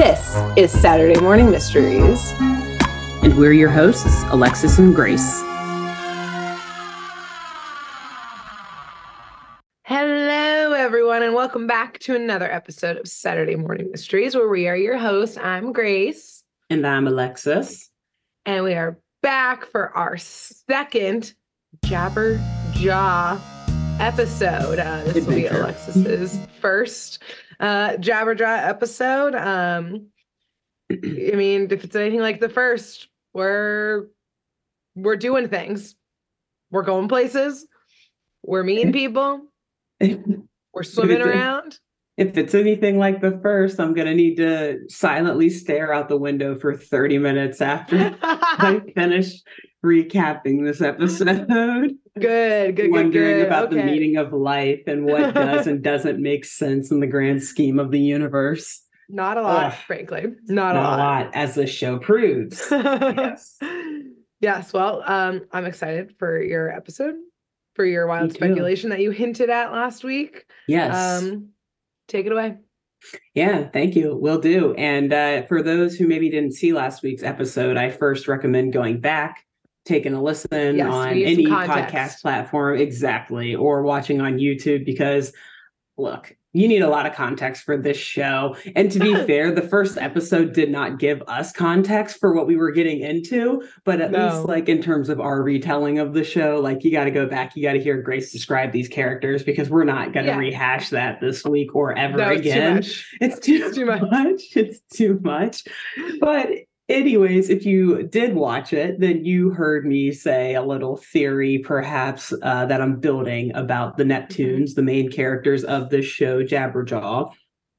This is Saturday Morning Mysteries. And we're your hosts, Alexis and Grace. Hello, everyone, and welcome back to another episode of Saturday Morning Mysteries, where we are your hosts. I'm Grace. And I'm Alexis. And we are back for our second Jabber Jaw episode. Uh, this will be Alexis's first uh, Jabberjaw episode. Um, I mean, if it's anything like the first, we're we're doing things. We're going places. We're meeting people. we're swimming around. If it's anything like the first, I'm gonna need to silently stare out the window for 30 minutes after I finish recapping this episode. Good, good, Wondering good, about okay. the meaning of life and what does and doesn't make sense in the grand scheme of the universe. Not a lot, Ugh. frankly. Not, Not a lot. as the show proves. yes. yes. Well, um, I'm excited for your episode, for your wild speculation that you hinted at last week. Yes. Um, take it away. Yeah, thank you. Will do. And uh, for those who maybe didn't see last week's episode, I first recommend going back, taking a listen Yes, on any podcast platform, exactly, or watching on YouTube because look, you need a lot of context for this show. And to be fair, the first episode did not give us context for what we were getting into, but at No. least like in terms of our retelling of the show, like you got to go back, you got to hear Grace describe these characters because we're not going to Yeah. rehash that this week or ever No, it's too again. much. It's too, It's too much. much. It's too much. But anyways, if you did watch it, then you heard me say a little theory, perhaps, uh, that I'm building about the Neptunes, the main characters of this show, Jabberjaw,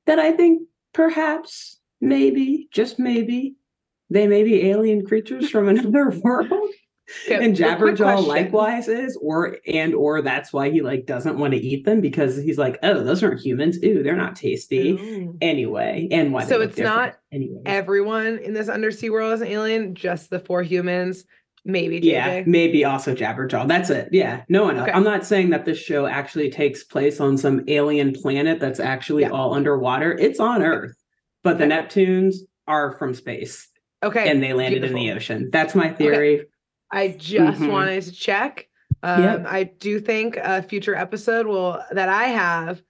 that I think perhaps, maybe, just maybe, they may be alien creatures from another world Okay, and Jabberjaw likewise is, or and or that's why he like doesn't want to eat them because he's like, oh, those aren't humans. Ooh, they're not tasty. Ooh. Anyway, and why? So it's not anyway. Everyone in this undersea world is an alien, just the four humans, maybe JJ. Yeah, maybe also Jabberjaw. That's it. Yeah, no one else. Okay. I'm not saying that this show actually takes place on some alien planet that's actually Yeah. all underwater. It's on Earth, but the Neptunes are from space Okay. and they landed in the ocean. That's my theory. I just Mhm. wanted to check. Um, Yep. I do think a future episode will that I have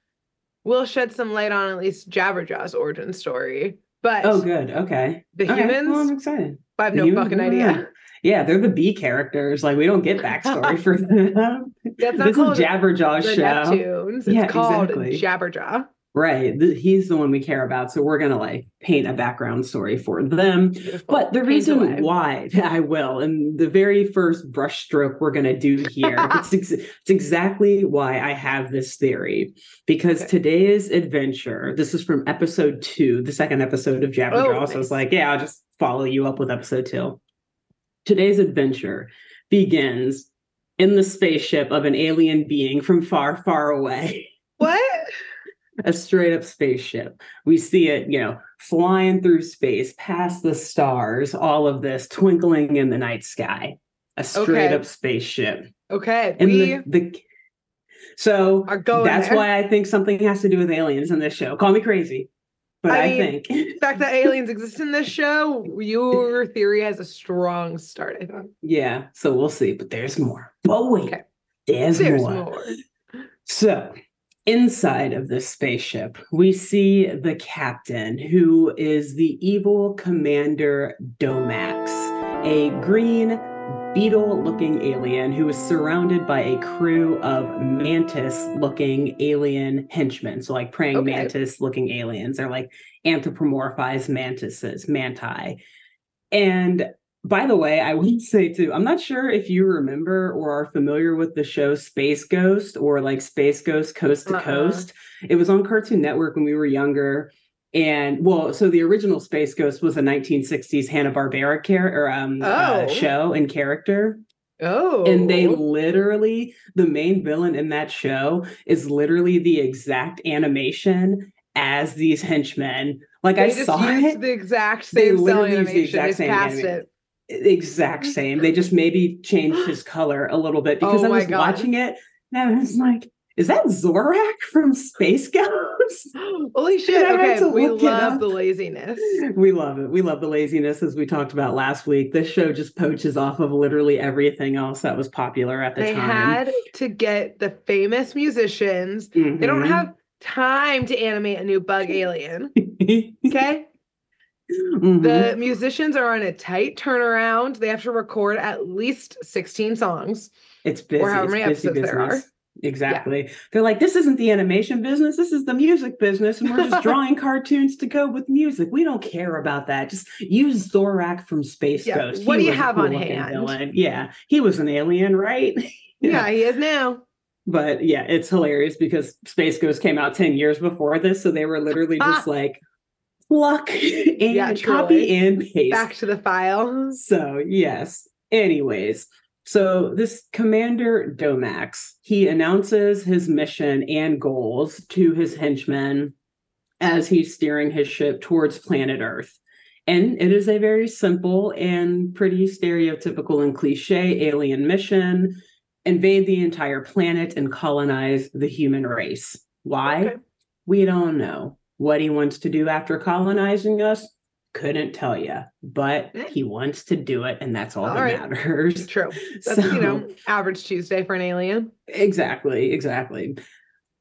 will shed some light on at least Jabberjaw's origin story. But Oh, good. Okay. the Okay, humans, Well, I'm excited. I have no humans, fucking idea. Yeah, they're the B characters. Like we don't get backstory for them. That's not this is Jabberjaw's the show. Neptunes. It's Yeah, called exactly. Jabberjaw. Right. He's the one we care about. So we're going to like paint a background story for them. Beautiful. But the Paint reason away. why I will, and the very first brushstroke we're going to do here, it's, ex- it's exactly why I have this theory. Because Okay. today's adventure, this is from episode two, the second episode of Jabberjaw. Oh, So it's like, yeah, I'll just follow you up with episode two. Today's adventure begins in the spaceship of an alien being from far, far away What? A straight up spaceship. We see it, you know, flying through space, past the stars, all of this twinkling in the night sky. A straight Okay. up spaceship. Okay. And we the, the so are going that's there. why I think something has to do with aliens in this show. Call me crazy, but I I, mean, think the fact that aliens exist in this show, your theory has a strong start, I thought. yeah. So we'll see, but there's more. But wait, Okay. there's, There's more. more. So, inside of this spaceship, we see the captain, who is the evil Commander Domax, a green beetle looking alien who is surrounded by a crew of mantis looking alien henchmen. So, like praying Okay. mantis looking aliens. They're like anthropomorphized mantises, manti. And by the way, I would say too, I'm not sure if you remember or are familiar with the show Space Ghost or like Space Ghost Coast to Uh-uh. Coast. It was on Cartoon Network when we were younger. And well, so the original Space Ghost was a 1960s Hanna Barbera character um, uh, Oh. show and character, Oh. and they literally the main villain in that show is literally the exact animation as these henchmen. Like They I saw used it, the exact They same cell literally used the animation. exact They same passed anima- it. The exact same. They just maybe changed his color a little bit because Oh I was God. watching it and I was like, is that Zorak from Space Ghost? Holy shit. Okay. We love the laziness. We love it. We love the laziness as we talked about last week. This show just poaches off of literally everything else that was popular at the they time. They had to get the famous musicians. Mm-hmm. They don't mm-hmm. have time to animate a new bug alien. okay. Mm-hmm. The musicians are on a tight turnaround. They have to record at least 16 songs. It's busy. Or however many episodes business. there are. Exactly. Yeah. They're like, this isn't the animation business. This is the music business. And we're just drawing cartoons to go with music. We don't care about that. Just use Zorak from Space yeah. Ghost. What he do you have cool on hand? Villain. Yeah. He was an alien, right? yeah. yeah, he is now. But yeah, it's hilarious because Space Ghost came out 10 years before this. So they were literally just like, pluck and yeah, copy and paste. Back to the file. So, yes. Anyways, so this Commander Domax, he announces his mission and goals to his henchmen as he's steering his ship towards planet Earth. And it is a very simple and pretty stereotypical and cliche alien mission invade the entire planet and colonize the human race. Why? Okay. We don't know. What he wants to do after colonizing us, couldn't tell you, but eh. he wants to do it, and that's all, all that right. matters. True. That's so, you know average Tuesday for an alien. Exactly. Exactly.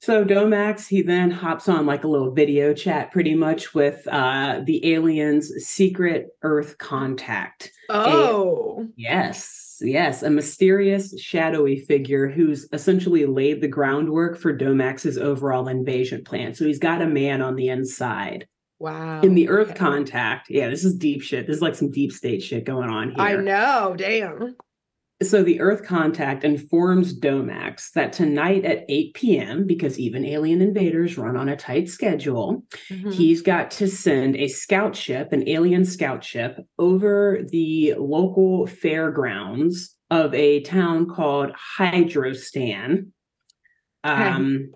So Domax, he then hops on like a little video chat, pretty much with uh, the aliens' secret Earth contact. Oh, a, yes, yes, a mysterious, shadowy figure who's essentially laid the groundwork for Domax's overall invasion plan. So he's got a man on the inside. Wow. In the Earth okay. contact. Yeah, this is deep shit. This is like some deep state shit going on here. I know. Damn. So the Earth contact informs Domax that tonight at 8 p.m., because even alien invaders run on a tight schedule, mm-hmm. he's got to send a scout ship, an alien scout ship, over the local fairgrounds of a town called Hydrostan. Um,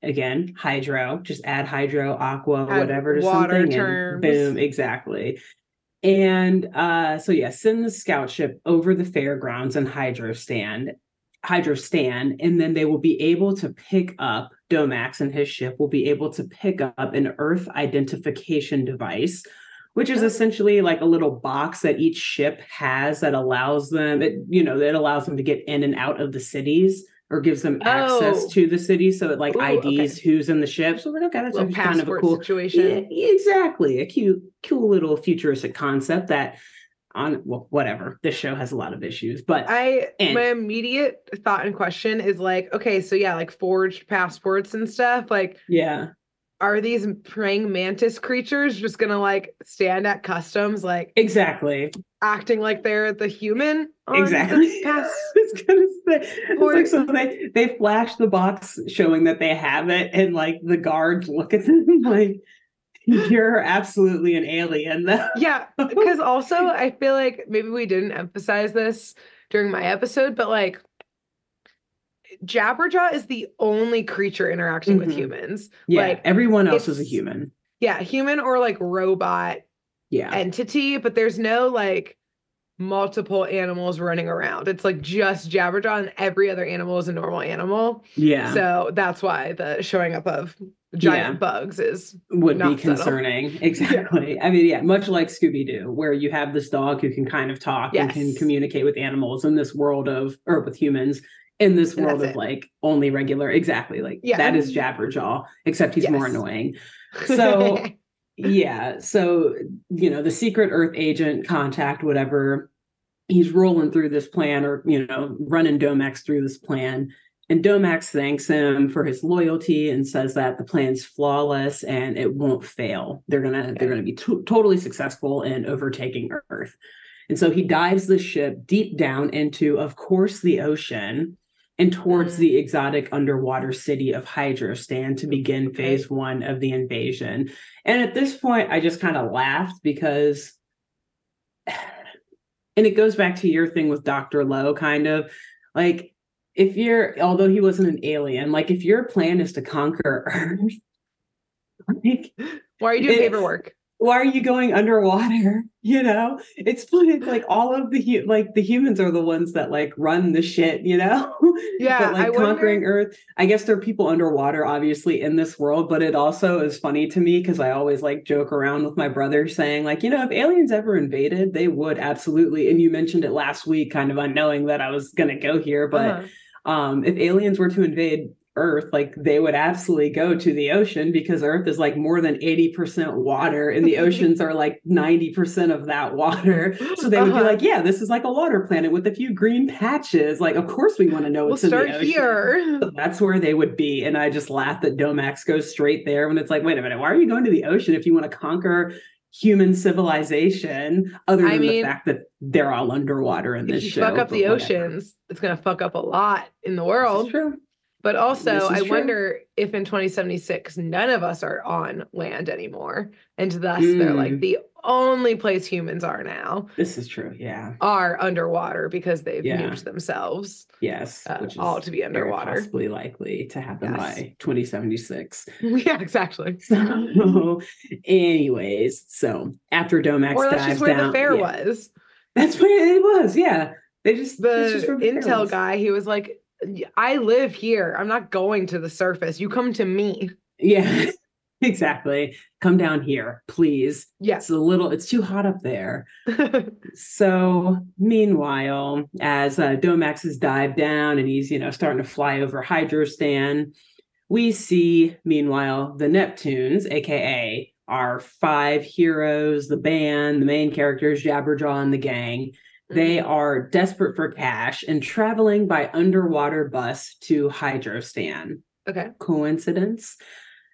again, hydro, just add hydro, aqua, add whatever to something. Terms. And boom, exactly. And uh, so yeah, send the scout ship over the fairgrounds and Hydrostan, hydro stand, and then they will be able to pick up Domax and his ship will be able to pick up an Earth identification device, which is essentially like a little box that each ship has that allows them, it, you know, that allows them to get in and out of the cities or gives them access oh. to the city. So it like Ooh, IDs okay. who's in the ship. So like, okay, that's a kind of a cool situation. Yeah, exactly. A cute, cool little futuristic concept that on well, whatever. This show has a lot of issues, but I and, my immediate thought and question is like, okay, so yeah, like forged passports and stuff. Like, yeah. Are these praying mantis creatures just gonna like stand at customs like exactly. acting like they're the human exactly. pass- it's gonna say it's like so they they flash the box showing that they have it and like the guards look at them like you're absolutely an alien though. yeah because also i feel like maybe we didn't emphasize this during my episode but like jabberjaw is the only creature interacting mm-hmm. with humans yeah like everyone else is a human yeah human or like robot yeah entity, but there's no like multiple animals running around. It's like just Jabberjaw and every other animal is a normal animal. Yeah. So that's why the showing up of giant yeah. bugs is would be concerning. Subtle. Exactly. Yeah. I mean, yeah, much like Scooby Doo, where you have this dog who can kind of talk yes. and can communicate with animals in this world of or with humans in this world of it. like only regular exactly like yeah. that is Jabberjaw, except he's yes. more annoying. So yeah. So, you know, the secret Earth agent contact, whatever, he's rolling through this plan or, you know, running Domax through this plan. And Domax thanks him for his loyalty and says that the plan's flawless and it won't fail. They're gonna okay. they're gonna be totally successful in overtaking Earth. And so he dives the ship deep down into, of course, the ocean and towards mm. the exotic underwater city of Hydrostan to begin phase one of the invasion. And at this point, I just kind of laughed because, and it goes back to your thing with Dr. Lowe, kind of like if you're, although he wasn't an alien, like if your plan is to conquer Earth, like, why are you doing paperwork? Why are you going underwater? You know, it's funny. It's like all of the hu- like the humans are the ones that like run the shit. You know, Yeah, but like I conquering wonder- Earth. I guess there are people underwater, obviously, in this world. But it also is funny to me because I always like joke around with my brother, saying like, you know, if aliens ever invaded, they would absolutely. And you mentioned it last week, kind of unknowing that I was going to go here, but Uh-huh. um, if aliens were to invade Earth, like they would absolutely go to the ocean because Earth is like more than 80% water and the oceans are like 90% of that water. So they would be Uh-huh. like, yeah, this is like a water planet with a few green patches. Like, of course we want to know we'll what's in start the ocean. here. So that's where they would be. And I just laugh that Domax goes straight there when it's like, wait a minute, why are you going to the ocean if you want to conquer human civilization other I than mean, the fact that they're all underwater in this If you show? fuck up the whatever. oceans, it's gonna fuck up a lot in the world. true. But also, I true. wonder if in 2076 none of us are on land anymore, and thus they're like Mm. the only place humans are now This is true. Yeah. are underwater because they've Yeah. nuked themselves Yes. uh, all to be underwater. possibly likely to happen Yes. by 2076. yeah, exactly. So, anyways, so after Domax or that's just where down, the fair yeah, was. That's where it was. Yeah, they just The just the intel guy, he was like, "Y- "I live here. I'm not going to the surface. You come to me." Yeah, exactly. Come down here, please. Yes. It's a little. It's too hot up there. So, meanwhile, as uh, Domax has dived down and he's, you know, starting to fly over Hydrostan, we see, meanwhile, the Neptunes, aka our five heroes, the band, the main characters, Jabberjaw and the gang. They Mm-hmm. are desperate for cash and traveling by underwater bus to Hydrostan. okay. Coincidence?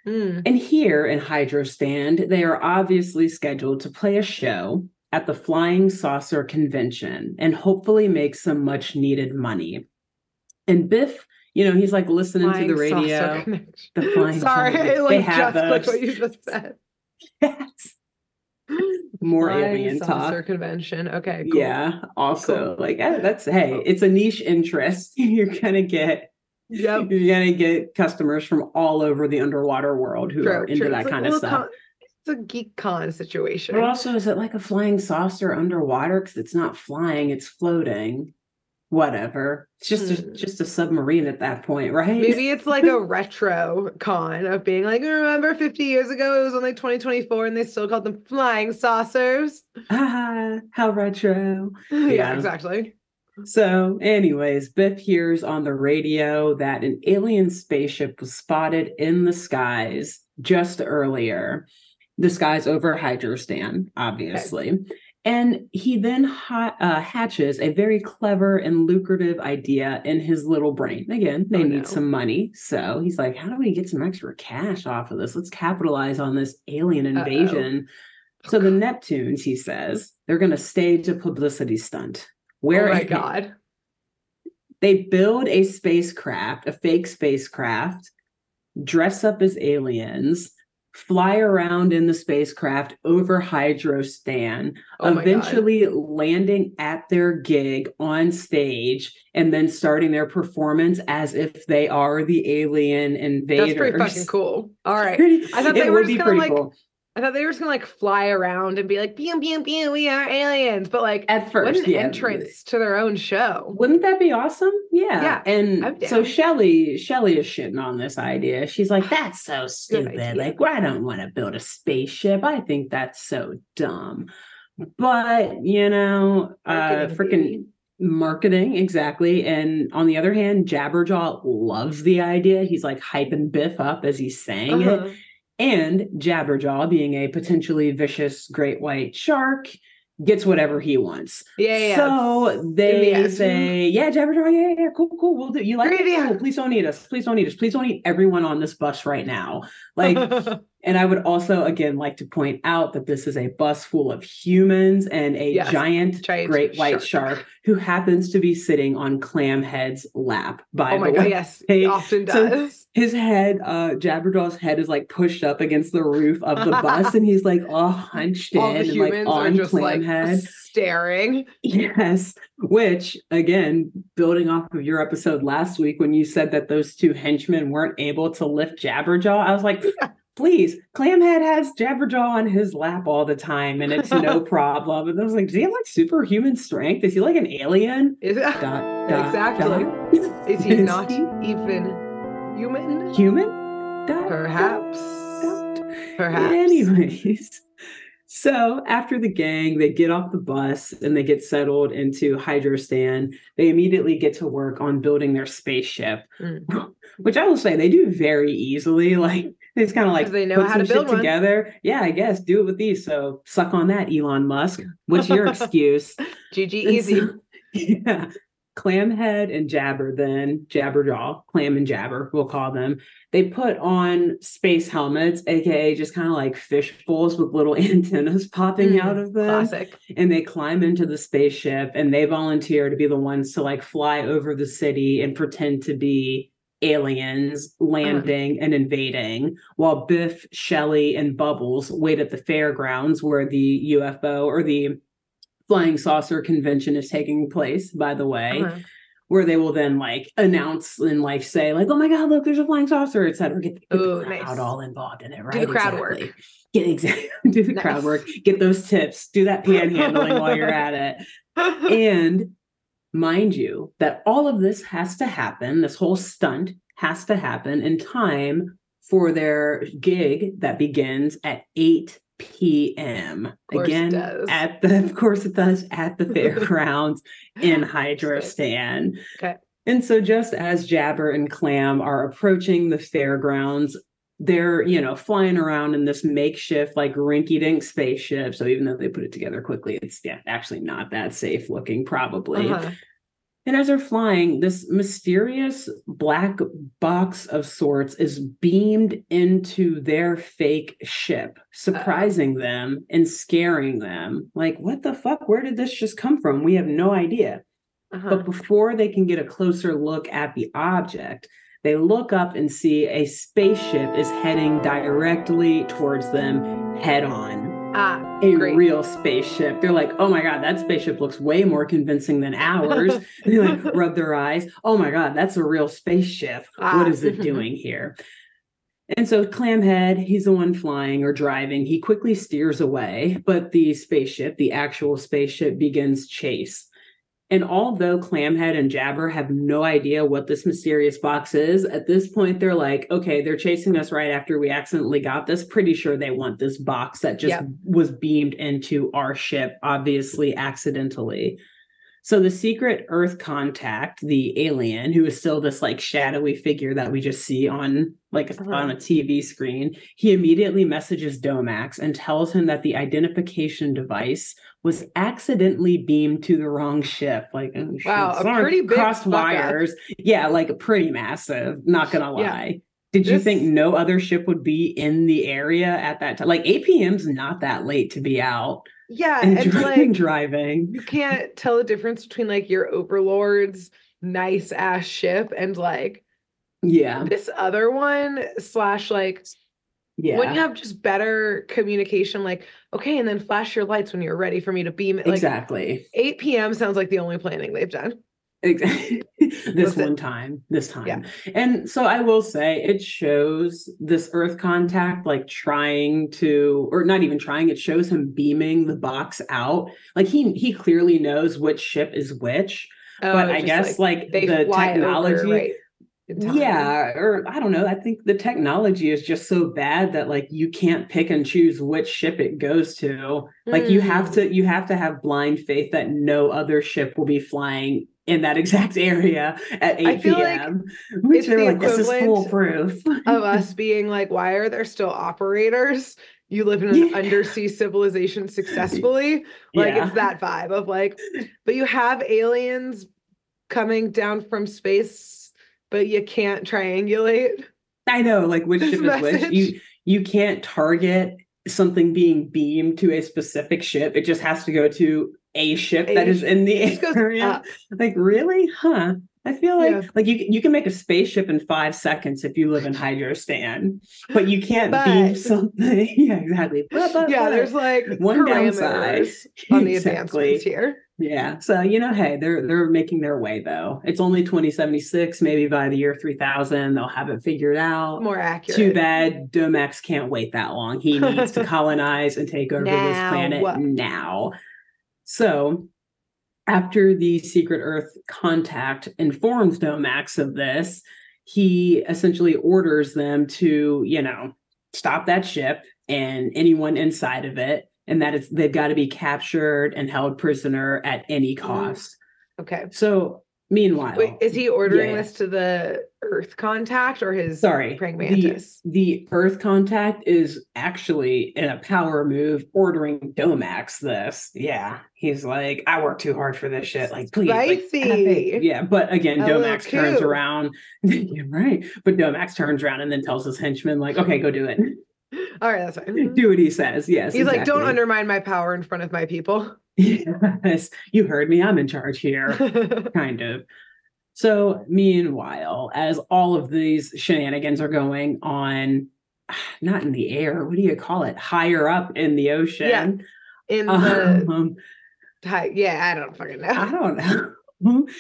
Mm. And here in Hydrostan, they are obviously scheduled to play a show at the Flying Saucer Convention and hopefully make some much needed money. And Biff, you know, he's like listening Flying to the radio. The flying Sorry, saucer. I They have just those. what you just said. Yes. More Flying alien talk. convention. Okay. Cool. Yeah. Also, like eh, that's hey, it's a niche interest. You're gonna get Yep. you're gonna get customers from all over the underwater world who are into true. that It's kind a of stuff. con- it's a geek con situation. But also, is it like a flying saucer underwater? Because it's not flying; it's floating. Whatever. It's just a, Hmm. just a submarine at that point, right? Maybe it's like a retro con of being like, remember 50 years ago it was only 2024 and they still called them flying saucers. ah, how retro. yeah, Yeah. exactly. So, anyways, Biff hears on the radio that an alien spaceship was spotted in the skies just earlier. The skies over Hydrostan, obviously. And he then ha- uh, hatches a very clever and lucrative idea in his little brain. Again, they Oh, need no. some money. So he's like, how do we get some extra cash off of this? Let's capitalize on this alien Uh-oh. invasion. So the Neptunes, he says, they're going to stage a publicity stunt. Where oh my God. they build a spacecraft, a fake spacecraft, dress up as aliens, fly around in the spacecraft over Hydrostan, Oh my God. eventually landing at their gig on stage and then starting their performance as if they are the alien invaders. That's pretty fucking cool. All right. I thought it they were would just be gonna, pretty like, cool. I thought they were just gonna like fly around and be like, pew, pew, pew, we are aliens. But like, At first, what an yeah. entrance to their own show. Wouldn't that be awesome? Yeah. Yeah, and so. Shelly, Shelly is shitting on this idea. She's like, that's so stupid. Like, I don't want to build a spaceship. I think that's so dumb. But you know, uh freaking marketing, exactly. And on the other hand, Jabberjaw loves the idea. He's like hyping Biff up as he's saying it. And Jabberjaw, being a potentially vicious great white shark, gets whatever he wants. Yeah, yeah. So they say, yeah, Jabberjaw, yeah, yeah, cool, cool. We'll do. You like Great it? Cool. Please don't eat us. Please don't eat us. Please don't eat everyone on this bus right now. Like, and I would also again like to point out that this is a bus full of humans and a Yes, giant, giant great white shark. shark. who happens to be sitting on Clamhead's lap. By oh my the god, way. yes, he often so- does. His head, uh, Jabberjaw's head is like pushed up against the roof of the bus, and he's like all hunched All in and like on just like Clamhead. staring. Yes, which again, building off of your episode last week when you said that those two henchmen weren't able to lift Jabberjaw, I was like, please. Clamhead has Jabberjaw on his lap all the time, and it's no problem. And I was like, does he have like superhuman strength? Is he like an alien? Is Dot, dot, exactly. dot. Is he Is not he even human? human? Dot, Perhaps. Perhaps. Anyways, so after the gang, they get off the bus and they get settled into Hydrostan. They immediately get to work on building their spaceship, Mm. which I will say they do very easily. Like they just kind of like they know put how to build one. together. Yeah, I guess do it with these. So suck on that, Elon Musk. What's your excuse? GG easy. so- yeah. Clamhead and Jabber, then Jabberjaw, Clam and Jabber, we'll call them. They put on space helmets, aka just kind of like fish bowls with little antennas popping Mm, out of them. Classic. And they climb into the spaceship and they volunteer to be the ones to like fly over the city and pretend to be aliens landing and invading while Biff, Shelly, and Bubbles wait at the fairgrounds where the UFO or the flying saucer convention is taking place, by the way, Uh-huh. where they will then like announce and like say, like, oh my god, look, there's a flying saucer, etc. Get, get Ooh, the crowd nice. all involved in it, right? Do the crowd work. Get exactly do the crowd work, get those tips, do that panhandling while you're at it. And mind you, that all of this has to happen, this whole stunt has to happen in time for their gig that begins at 8 p.m. Again, at the of course it does at the fairgrounds in Hydrostan. Okay. And so just as Jabber and Clam are approaching the fairgrounds, they're, you know, flying around in this makeshift, like rinky-dink spaceship. So even though they put it together quickly, it's yeah, actually not that safe looking, probably. Uh-huh. And as they're flying, this mysterious black box of sorts is beamed into their fake ship, surprising them and scaring them. Like, what the fuck? Where did this just come from? We have no idea. Uh-huh. But before they can get a closer look at the object, they look up and see a spaceship is heading directly towards them head on. Ah, A Great. real spaceship. They're like, oh my God, that spaceship looks way more convincing than ours. They like rub their eyes. Oh my God, that's a real spaceship. Ah. What is it doing here? And so Clamhead, he's the one flying or driving. He quickly steers away, but the spaceship, the actual spaceship, begins chase. And although Clamhead and Jabber have no idea what this mysterious box is, at this point they're like, okay, they're chasing us right after we accidentally got this. Pretty sure they want this box that just Yep. was beamed into our ship, obviously accidentally. So the secret Earth contact, the alien, who is still this like shadowy figure that we just see on like Uh-huh. on a TV screen, he immediately messages Domax and tells him that the identification device was accidentally beamed to the wrong ship. Like, oh, Wow, a pretty big crossed fuck up. wires. Yeah, like pretty massive. Not gonna Yeah. lie. Did you think no other ship would be in the area at that time? Like 8 p.m.'s not that late to be out yeah, and, and dri- like driving. you can't tell the difference between like your overlord's nice ass ship and like Yeah. this other one slash like Yeah. wouldn't you have just better communication like okay and then flash your lights when you're ready for me to beam like exactly. 8 p.m sounds like the only planning they've done. this one time. This time. Yeah. And so I will say it shows this earth contact like trying to or not even trying, it shows him beaming the box out. Like he he clearly knows which ship is which. Oh, but I guess like, they the fly over, technology right, yeah or i don't know i think the technology is just so bad that like you can't pick and choose which ship it goes to like you have Mm. to you have to have blind faith that no other ship will be flying in that exact area at 8 I feel like p.m which they're the like this is foolproof of us being like, why are there still operators? You live in an Yeah. undersea civilization successfully. Like Yeah. it's that vibe of like, but you have aliens coming down from space, but you can't triangulate. i know like which ship is which you you can't target something being beamed to a specific ship it just has to go to a ship A that is in the area like really huh I feel like Yeah. like you you can make a spaceship in five seconds if you live in Hydrostan, but you can't beam something. yeah, exactly. But, but, yeah, but- there's like one downside. on the Exactly. advancements here. Yeah. So you know, hey, they're they're making their way though. It's only 2076. Maybe by the year 3000, they'll have it figured out. More accurate. Too bad Domax can't wait that long. He needs to colonize and take over this planet now. So, after the Secret Earth contact informs Domax of this, he essentially orders them to, you know, stop that ship and anyone inside of it, and that it's they've got to be captured and held prisoner at any mm-hmm. cost. Okay. So, meanwhile, Wait, is he ordering yeah. this to the Earth contact or his sorry praying the, mantis? the earth contact is actually in a power move ordering domax this. Yeah he's like i work too hard for this shit. Like please like, Spicy. yeah but again A domax turns around. Right. But domax turns around and then tells his henchman like okay go do it All right, that's fine. do what he says yes He's like, don't undermine my power in front of my people. yes you heard me i'm in charge here kind of. So, meanwhile, as all of these shenanigans are going on, not in the air, what do you call it? Higher up in the ocean. Yeah. in the Um, hi- yeah, I don't fucking know. I don't know.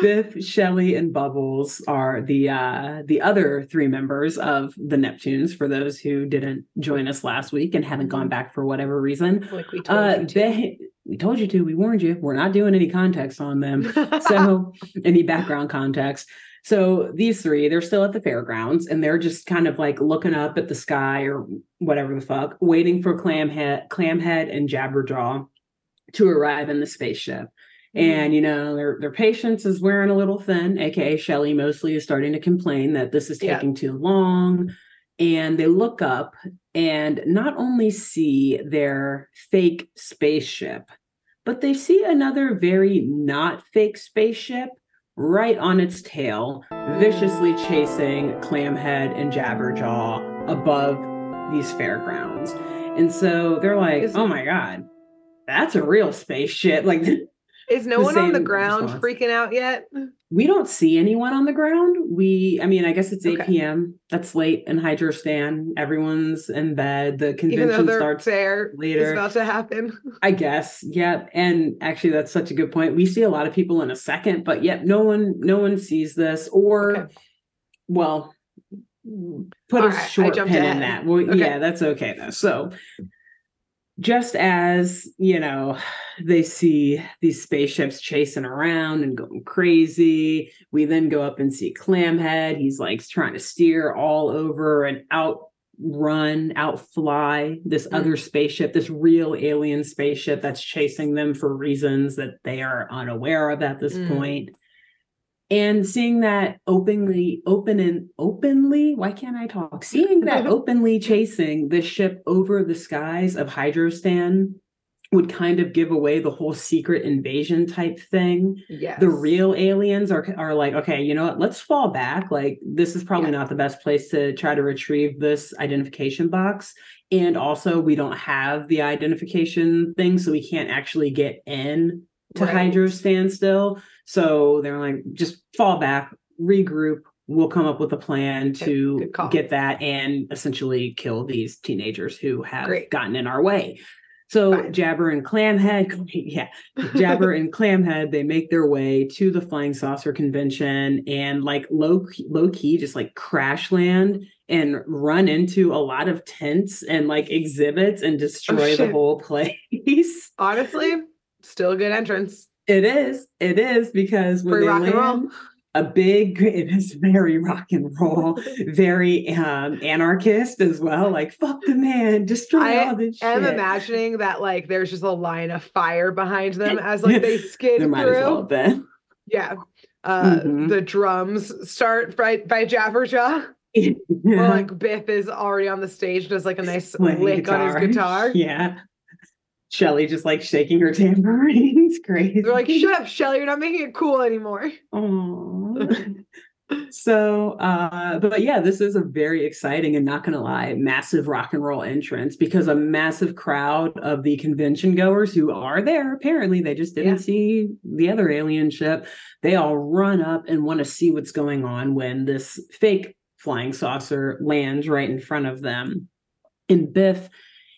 Biff, Shelly, and Bubbles are the uh, the other three members of the Neptunes. For those who didn't join us last week and haven't gone back for whatever reason, Like we told uh, you to. they we told you to. We warned you. We're not doing any context on them. so any background context so these three they're still at the fairgrounds and they're just kind of like looking up at the sky or whatever the fuck waiting for clamhead clamhead and jabberjaw to arrive in the spaceship Mm-hmm. and you know their their patience is wearing a little thin aka shelly mostly is starting to complain that this is Yeah. taking too long and they look up and not only see their fake spaceship but they see another very not fake spaceship right on its tail, viciously chasing Clamhead and Jabberjaw above these fairgrounds. And so they're like, oh my God, that's a real spaceship. Like, Is no one on the ground response. freaking out yet? we don't see anyone on the ground. We, I mean, I guess it's 8 Okay. p.m. That's late in Hydrostan. Everyone's in bed. The convention starts there, later. it's about to happen. I guess. Yep. And actually that's such a good point. We see a lot of people in a second, but yet no one no one sees this or Okay. well put All a right, short pin ahead. in that. Well, Okay. yeah, that's okay though. So just as you know they see these spaceships chasing around and going crazy we then go up and see clamhead he's like trying to steer all over and outrun outfly this Mm. other spaceship this real alien spaceship that's chasing them for reasons that they are unaware of at this Mm. point and seeing that openly open and openly why can't i talk seeing that openly chasing this ship over the skies of hydrostan would kind of give away the whole secret invasion type thing Yeah. the real aliens are are like okay you know what let's fall back like this is probably Yeah. not the best place to try to retrieve this identification box and also we don't have the identification thing so we can't actually get in to Right. hydro standstill so they're like just fall back regroup we'll come up with a plan to get that and essentially kill these teenagers who have Great. gotten in our way so Fine. jabber and clamhead yeah jabber and clamhead they make their way to the flying saucer convention and like low low key just like crash land and run into a lot of tents and like exhibits and oh, destroy the Oh, shit. whole place Honestly, still a good entrance. It is. It is because when Free they rock and roll. land, a big. It is very rock and roll, very um anarchist as well. Like fuck the man, destroy I all this I'm shit. imagining that like there's just a line of fire behind them as like they skid there might through. as well. Yeah. Uh Mhm. the drums start by by Jabberjaw. Yeah. Or like Biff is already on the stage, does like a nice Playing lick on his guitar. Yeah. Shelly just like shaking her tambourine. It's crazy. They're like, shut up, Shelly, you're not making it cool anymore. Aw. so uh but yeah this is a very exciting and not gonna lie massive rock and roll entrance because a massive crowd of the convention goers who are there apparently they just didn't yeah. see the other alien ship they all run up and want to see what's going on when this fake flying saucer lands right in front of them and biff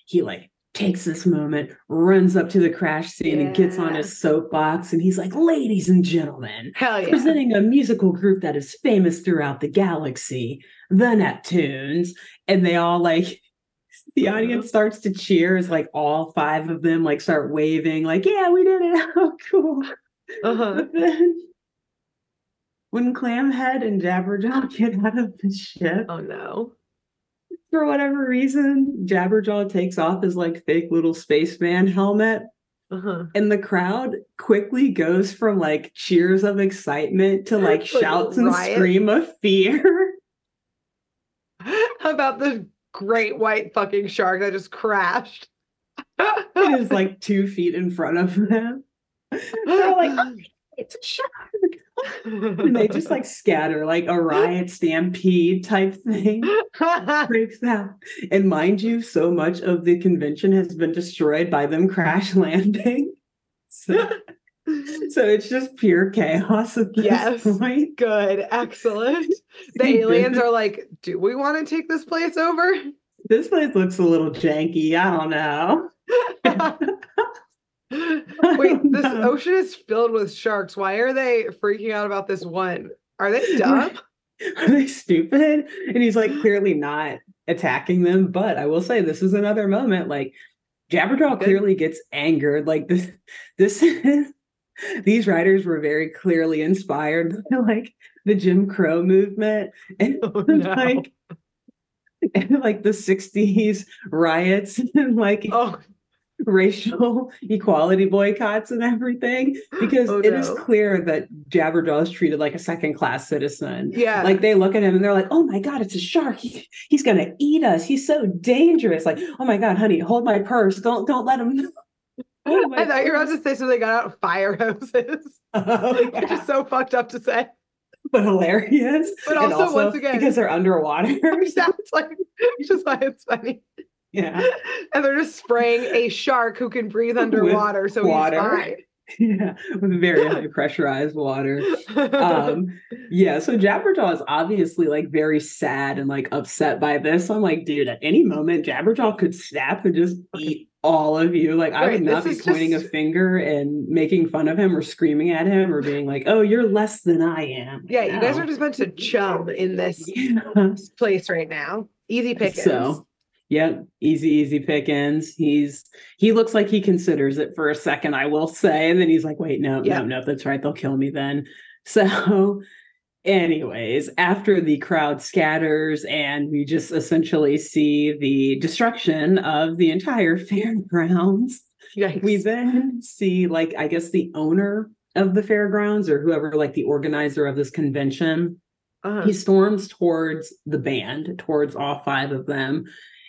he like takes this moment, runs up to the crash scene yeah. and gets on his soapbox. And he's like, Ladies and gentlemen, yeah. presenting a musical group that is famous throughout the galaxy, the Neptunes. And they all like, the audience starts to cheer as like all five of them like start waving, like, Yeah, we did it. Oh, cool. Uh-huh. But then when Clamhead and Jabberjaw get out of the ship, oh no for whatever reason, Jabberjaw takes off his like fake little spaceman helmet. Uh-huh. And the crowd quickly goes from like cheers of excitement to like, like shouts and scream of fear. How about the great white fucking shark that just crashed? it is like two feet in front of them. They're like, oh, it's a shark and they just like scatter like a riot stampede type thing. Breaks out. And mind you so much of the convention has been destroyed by them crash landing. So, so it's just pure chaos at this yes. point. good. Excellent. The aliens are like do we want to take this place over? This place looks a little janky. I don't know Wait, this ocean is filled with sharks. Why are they freaking out about this one? Are they dumb? Are they stupid? And he's like clearly not attacking them. But I will say this is another moment. Like Jabberjaw clearly gets angered. Like this, this these writers were very clearly inspired by like the Jim Crow movement and oh, no. like and like the 60s riots and like oh racial equality boycotts and everything because oh, no. it is clear that Jabberjaw is treated like a second class citizen. Yeah. Like they look at him and they're like, oh my God, it's a shark. He, he's going to eat us. He's so dangerous. Like, oh my God, honey, hold my purse. Don't, don't let him. Oh I thought you were about to say so they got out fire hoses. Oh, yeah. Which is so fucked up to say. But hilarious. But also, also once again, because they're underwater. That's like, which is why it's funny. Yeah. And they're just spraying a shark who can breathe underwater. With so water. he's fine. Yeah, with very high pressurized water. Um, yeah, so Jabberjaw is obviously like very sad and like upset by this. I'm like, dude, at any moment, Jabberjaw could snap and just eat all of you. Like, I would not be pointing just... a finger and making fun of him or screaming at him or being like, oh, you're less than I am. Yeah, you guys are just meant to chum in this yeah. place right now. Easy pickings. So Yep, easy, easy pickings. He's he looks like he considers it for a second, I will say, and then he's like, "Wait, no, yep. no, no, that's right. They'll kill me then." So, anyways, after the crowd scatters and we just essentially see the destruction of the entire fairgrounds, Yikes. we then see like I guess the owner of the fairgrounds or whoever like the organizer of this convention. Uh-huh. He storms towards the band, towards all five of them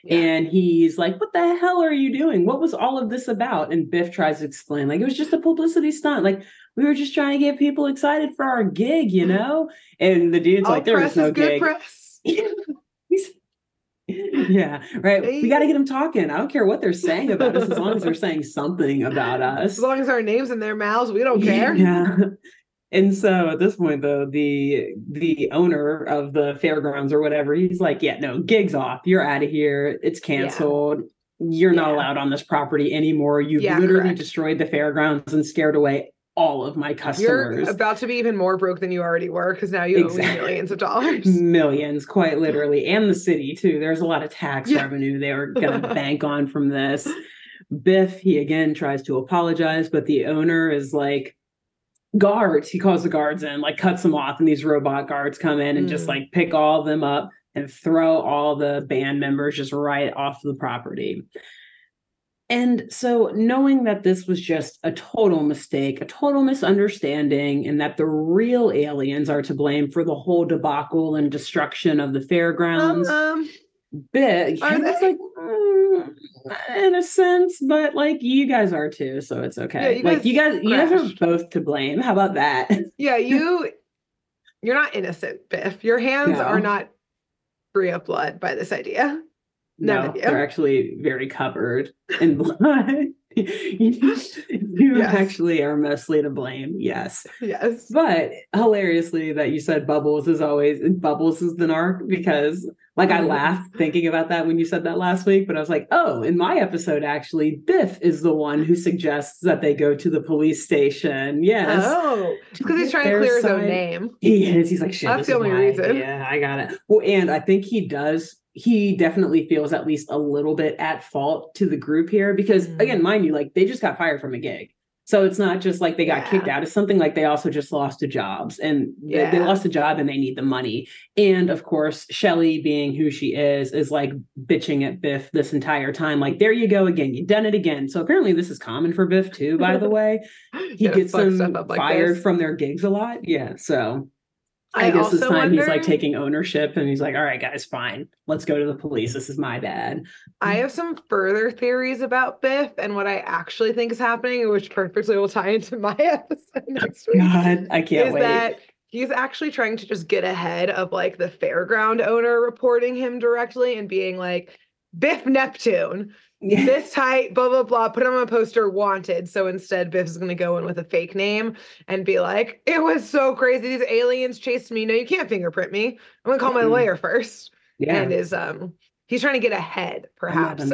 and he's like, What the hell are you doing? What was all of this about? And Biff tries to explain, like, it was just a publicity stunt. Like, we were just trying to get people excited for our gig, you mm-hmm. know? And the dude's all like, There was no gig. press. yeah, right. We got to get them talking. I don't care what they're saying about us, as long as they're saying something about us. As long as our names in their mouths, we don't care. Yeah. And so at this point, though, the the owner of the fairgrounds or whatever, he's like, "Yeah, no, gigs off. You're out of here. It's canceled. Yeah. You're yeah. not allowed on this property anymore. You've yeah, literally correct. destroyed the fairgrounds and scared away all of my customers. You're about to be even more broke than you already were because now you exactly. owe millions of dollars. Millions, quite literally, and the city too. There's a lot of tax revenue they were going to bank on from this." Biff, he again tries to apologize, but the owner is like, guards he calls the guards in like cuts them off and these robot guards come in and mm. just like pick all of them up and throw all the band members just right off the property and so knowing that this was just a total mistake a total misunderstanding and that the real aliens are to blame for the whole debacle and destruction of the fairgrounds um, big. Are they? like, mm, in a sense, but like you guys are too, so it's okay. Yeah, you like you guys, crashed. you guys are both to blame. How about that? Yeah, you you're not innocent, Biff. Your hands No. are not free of blood by this idea. None no, they're actually very covered in blood. you you Yes. actually are mostly to blame. Yes. Yes. But hilariously, that you said Bubbles is always Bubbles is the narc because, like, I Mhm. laughed thinking about that when you said that last week. But I was like, oh, in my episode, actually, Biff is the one who suggests that they go to the police station. Yes, Oh, because he's trying to clear his own name. he is. He's like, shit. That's the only reason. Yeah, I got it. Well, and I think he does. He definitely feels at least a little bit at fault to the group here because, Mm. again, mind you, like they just got fired from a gig. So it's not just like they got Yeah. kicked out It's something, like they also just lost a jobs and they, they lost a job and they need the money. And of course, Shelly being who she is, is like bitching at Biff this entire time. Like, there you go again. You've done it again. So apparently this is common for Biff too, by the way. He gets them like fired this. from their gigs a lot. Yeah. So I, I guess this time he's like taking ownership and he's like, all right, guys, fine. Let's go to the police. This is my bad. I have some further theories about Biff and what I actually think is happening, which perfectly will tie into my episode oh, next week. God, I can't is wait. that he's actually trying to just get ahead of like the fairground owner reporting him directly and being like, Biff Neptune, Yeah. this height, blah, blah, blah, put him on a poster wanted. So instead, Biff's going to go in with a fake name and be like, it was so crazy. These aliens chased me. No, you can't fingerprint me. I'm going to call my lawyer first. yeah. And is, um, he's trying to get ahead perhaps of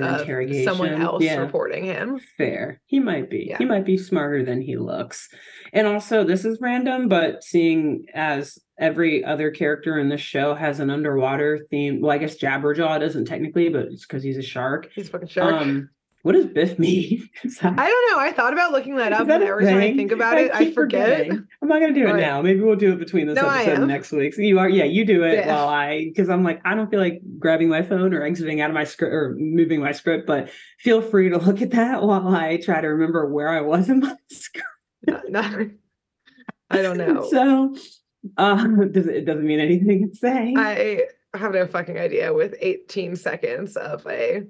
someone else Yeah. reporting him. Fair. He might be. Yeah. He might be smarter than he looks. And also, this is random, but seeing as every other character in this show has an underwater theme. Well, I guess Jabberjaw doesn't technically, but it's because he's a shark. He's a fucking shark. Um, what does Biff mean? That- I don't know. I thought about looking that up, that and every time I think about it, I forget. forgetting. I'm not gonna do it now. Maybe we'll do it between this No, episode and next week. So you are, yeah, you do it Yeah. while I, because I'm like, I don't feel like grabbing my phone or exiting out of my script or moving my script, but feel free to look at that while I try to remember where I was in my script. No, no. I don't know. So, um, does it, it doesn't mean anything it's saying. I have no fucking idea with 18 seconds of a.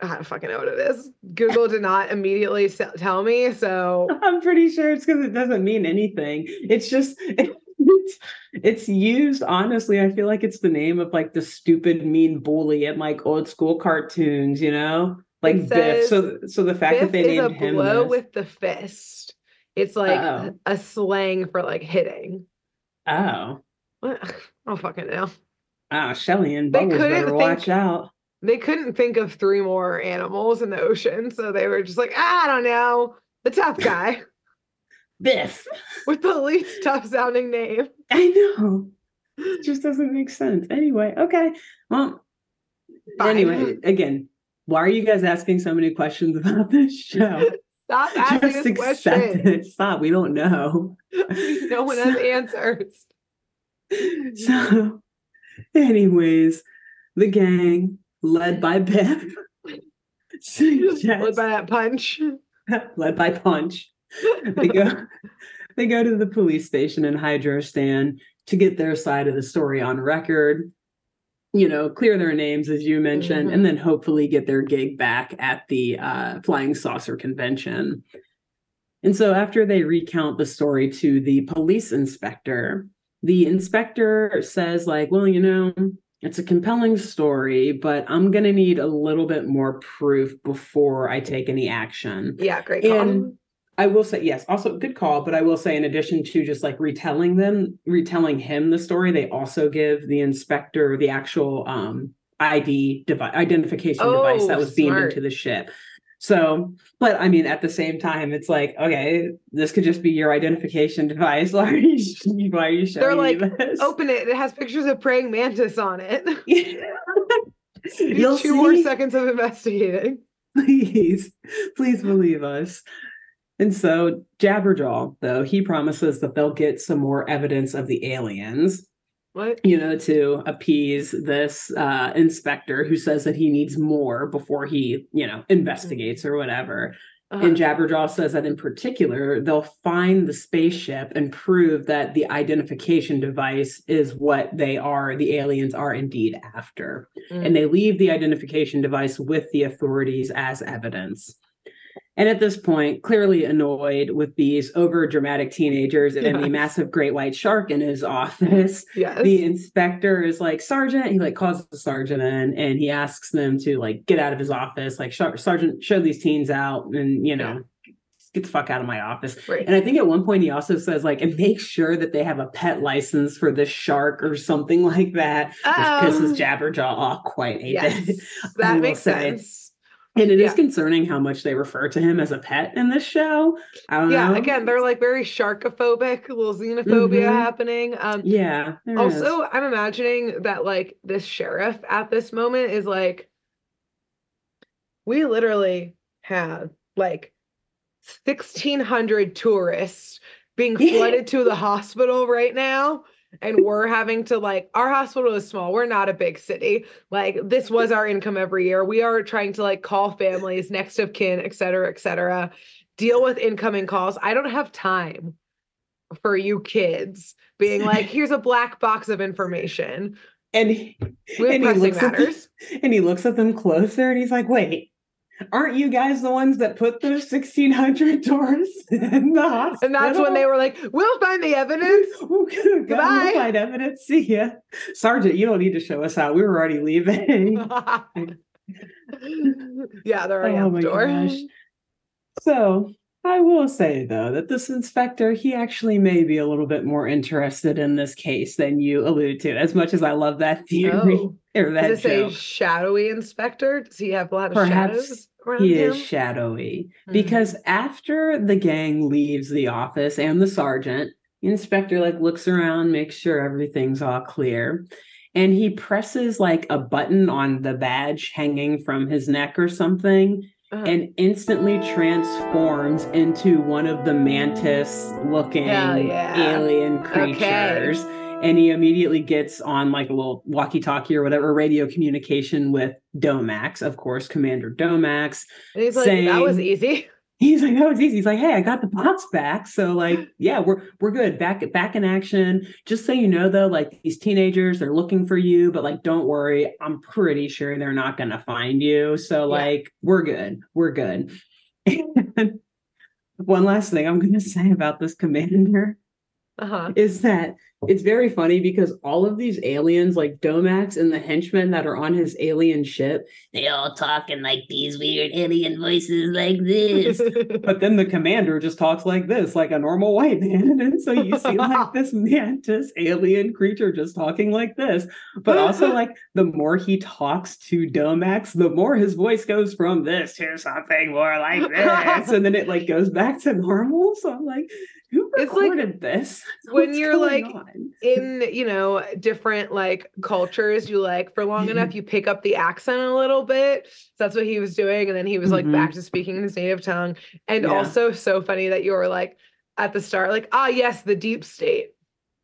I don't fucking know what it is. Google did not immediately tell me, so I'm pretty sure it's because it doesn't mean anything. It's just it's, it's used honestly. I feel like it's the name of like the stupid mean bully in like old school cartoons, you know, like Biff. So so the fact Biff that they named him blow this- with the fist. It's like Oh. a slang for like hitting. oh What? I don't fucking know. ah Shelly and They Bubbles couldn't think- watch out. They couldn't think of three more animals in the ocean, so they were just like, I don't know, the tough guy Biff. with the least tough sounding name. I know. It just doesn't make sense. Anyway, okay. Well, Fine. anyway, again, why are you guys asking so many questions about this show? Stop asking us accept questions. it. Stop. We don't know. no one has answers. So, anyways, the gang led by Biff, Led by that punch. led by Punch, they go they go to the police station in Hydrostan to get their side of the story on record. You know, clear their names as you mentioned, Mhm. and then hopefully get their gig back at the uh, Flying Saucer convention. And so, after they recount the story to the police inspector, the inspector says, like, well, you know, it's a compelling story, but I'm going to need a little bit more proof before I take any action. Yeah, great call. And I will say, yes, also good call. But I will say, in addition to just like retelling them, retelling him the story, they also give the inspector the actual um, ID device, identification device that Oh, was beamed smart. into the ship. So, but I mean, at the same time, it's like, okay, this could just be your identification device. Why are you, why are you showing like, me this? Open it. It has pictures of praying mantis on it. You'll Two more seconds of investigating. please, please believe us. And so Jabberjaw, though, he promises that they'll get some more evidence of the aliens, What? you know, to appease this uh, inspector who says that he needs more before he, you know, investigates or whatever. Uh-huh. And Jabberjaw says that in particular, they'll find the spaceship and prove that the identification device is what they are, the aliens are indeed after Mm. and they leave the identification device with the authorities as evidence. And at this point, clearly annoyed with these over dramatic teenagers and the massive great white shark in his office, Yes. the inspector is like, Sergeant, he like calls the sergeant in and he asks them to like get out of his office, like, Sergeant, show these teens out and, you know, get the fuck out of my office. right. And I think at one point he also says, like, and make sure that they have a pet license for this shark or something like that, which pisses Um, Jabberjaw off quite a Yes, bit. That makes say. sense. And it is Yeah. concerning how much they refer to him as a pet in this show. I don't Yeah, know. again, they're like very sharkophobic, a little xenophobia Mhm. happening. Um, yeah. there is. also, I'm imagining that like this sheriff at this moment is like, we literally have like 1,600 tourists being flooded to the hospital right now. And we're having to like, our hospital is small. We're not a big city. Like, this was our income every year. We are trying to like call families, next of kin, et cetera, et cetera, deal with incoming calls. I don't have time for you kids being like, here's a black box of information. and he, And he looks at them- and he looks at them closer and he's like, wait, aren't you guys the ones that put those 1,600 doors in the hospital? And that's when they were like, we'll find the evidence. Goodbye. Goodbye. Find evidence. See ya. Sergeant, you don't need to show us out. We were already leaving. yeah, they're already Oh out my the door. gosh. So I will say though that this inspector, he actually may be a little bit more interested in this case than you allude to. As much as I love that theory Oh. or that Does it say shadowy inspector? Does he have a lot of Perhaps shadows around he him? is shadowy Hmm. because after the gang leaves the office and the sergeant, the inspector like looks around, makes sure everything's all clear. And he presses like a button on the badge hanging from his neck or something. Uh-huh. and instantly transforms into one of the mantis looking yeah. alien Okay. creatures. And he immediately gets on like a little walkie talkie or whatever radio communication with Domax, of course, Commander Domax. And he's like, that was easy. He's like, oh, it's easy. He's like, hey, I got the box back. So, like, yeah, we're we're good. Back back in action. Just so you know, though, like these teenagers, they're looking for you, but like, don't worry. I'm pretty sure they're not gonna find you. So, Yeah. like, we're good. We're good. One last thing I'm gonna say about this commander Uh-huh. is that it's very funny because all of these aliens, like Domax and the henchmen that are on his alien ship, they all talk in like these weird alien voices like this. But then the commander just talks like this, like a normal white man. And so you see like this mantis alien creature just talking like this. But also, like, the more he talks to Domax, the more his voice goes from this to something more like this. And then it like goes back to normal. So I'm like, who It's like recorded this? when What's you're, like, on? in you know different like cultures you like for long Mm-hmm. enough you pick up the accent a little bit so that's what he was doing and then he was like Mhm. back to speaking in his native tongue and Yeah. also so funny that you were like at the start like ah yes the deep state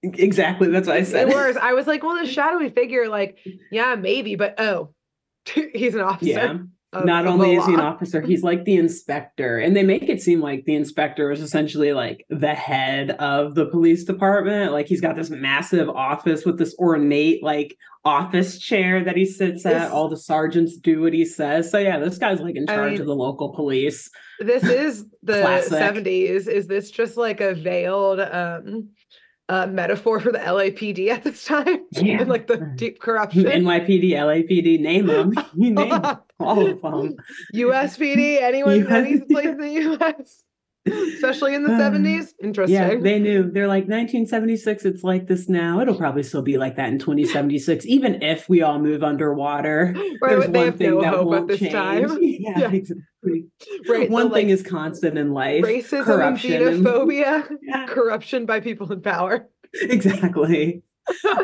exactly. That's what I said. it was i was like well the shadowy figure like yeah maybe but oh he's an officer Yeah. Not only is he an officer, he's like the inspector. And they make it seem like the inspector is essentially like the head of the police department. Like he's got this massive office with this ornate, like office chair that he sits at. This- All the sergeants do what he says. So yeah, this guy's like in I charge mean- of the local police. this is the 70s is this just like a veiled um uh metaphor for the lapd at this time Yeah. and like the deep corruption NYPD, LAPD, name them. You name 'em. all of them. USPD, anyone US that needs a place in the US, especially in the Uh, 70s. Interesting. Yeah, they knew. They're like 1976. It's like this now. It'll probably still be like that in 2076, even if we all move underwater. right, There's they one have thing no that hope won't this change. time. Yeah, Yeah. exactly. Right. One thing like, is constant in life: racism corruption and and- xenophobia, Yeah, corruption by people in power. exactly.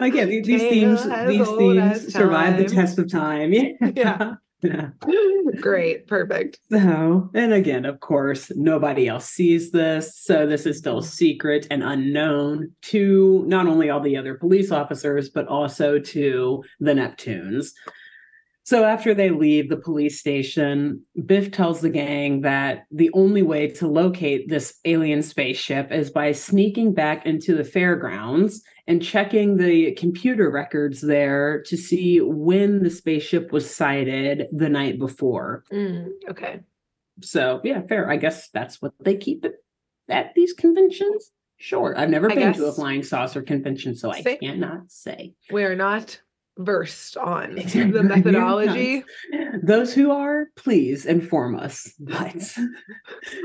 Again, these, these themes, these themes survive the test of time. Yeah. Yeah. Yeah. Great, perfect. So, and again, of course, nobody else sees this. So, this is still secret and unknown to not only all the other police officers, but also to the Neptunes. So, after they leave the police station, Biff tells the gang that the only way to locate this alien spaceship is by sneaking back into the fairgrounds and checking the computer records there to see when the spaceship was sighted the night before. Mm, okay. So yeah, fair. I guess that's what they keep it at these conventions. Sure. I've never I been to a flying saucer convention, so I cannot say. We are not versed on the methodology Those who are, please inform us. But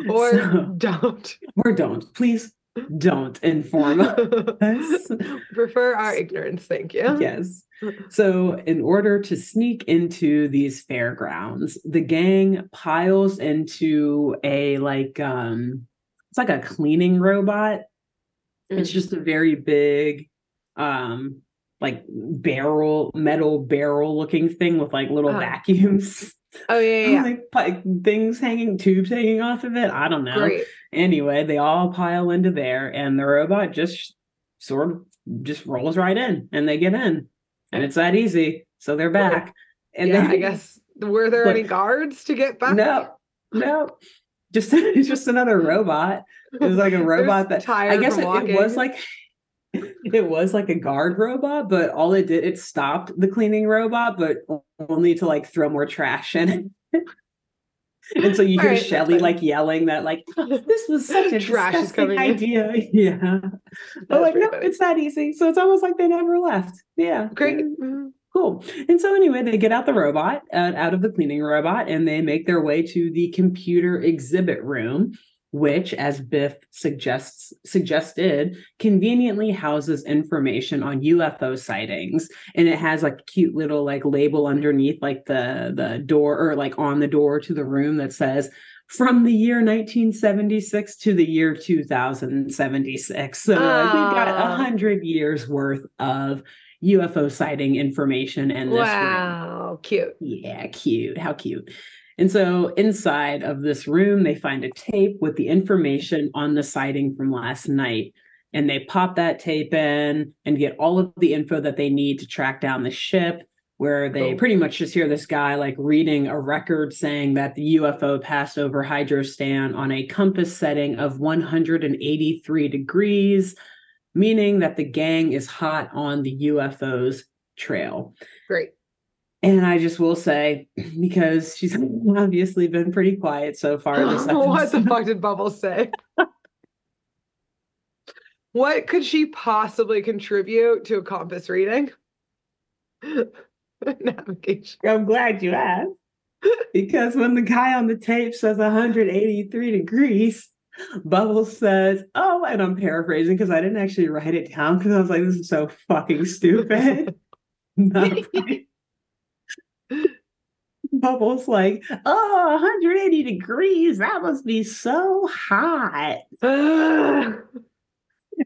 or So- don't. or don't. Please don't inform us. Prefer our ignorance, thank you. yes. So, in order to sneak into these fairgrounds, the gang piles into a like um it's like a cleaning robot. It's Mm. just a very big um like barrel metal barrel looking thing with like little Oh. vacuums. Oh yeah, yeah, yeah. like things hanging tubes hanging off of it. I don't know. Great. Anyway, they all pile into there, and the robot just sort of just rolls right in, and they get in, and it's that easy. So they're Cool. back. And yeah, then, I guess were there Look- any guards to get back? no, no, just it's just another robot. It was like a robot that I guess it, it was like it was like a guard robot, but all it did it stopped the cleaning robot, but only to like throw more trash in. and so you hear right, Shelly like yelling that like this was such a Trash disgusting coming in. idea. Yeah. But like, no, funny. it's that easy. So it's almost like they never left. Yeah. Great. Mhm. Cool. And so anyway, they get out the robot, uh, out of the cleaning robot, and they make their way to the computer exhibit room, which, as Biff suggests suggested, conveniently houses information on UFO sightings, and it has like a cute little like label underneath, like the the door or like on the door to the room that says. From the year 1976 to the year 2076. So like, we've got a hundred years worth of UFO sighting information in this room. Wow, cute. Yeah, cute. How cute. And so inside of this room, they find a tape with the information on the sighting from last night. And they pop that tape in and get all of the info that they need to track down the ship, where they Cool. pretty much just hear this guy like reading a record saying that the UFO passed over Hydrostan on a compass setting of 183 degrees, meaning that the gang is hot on the UFO's trail. Great. And I just will say, because she's obviously been pretty quiet so far this what the fuck did Bubbles say? what could she possibly contribute to a compass reading? Navigation. I'm glad you asked. Because when the guy on the tape says 183 degrees, Bubbles says, Oh, and I'm paraphrasing because I didn't actually write it down because I was like, This is so fucking stupid. Bubbles like, Oh, 180 degrees. That must be so hot.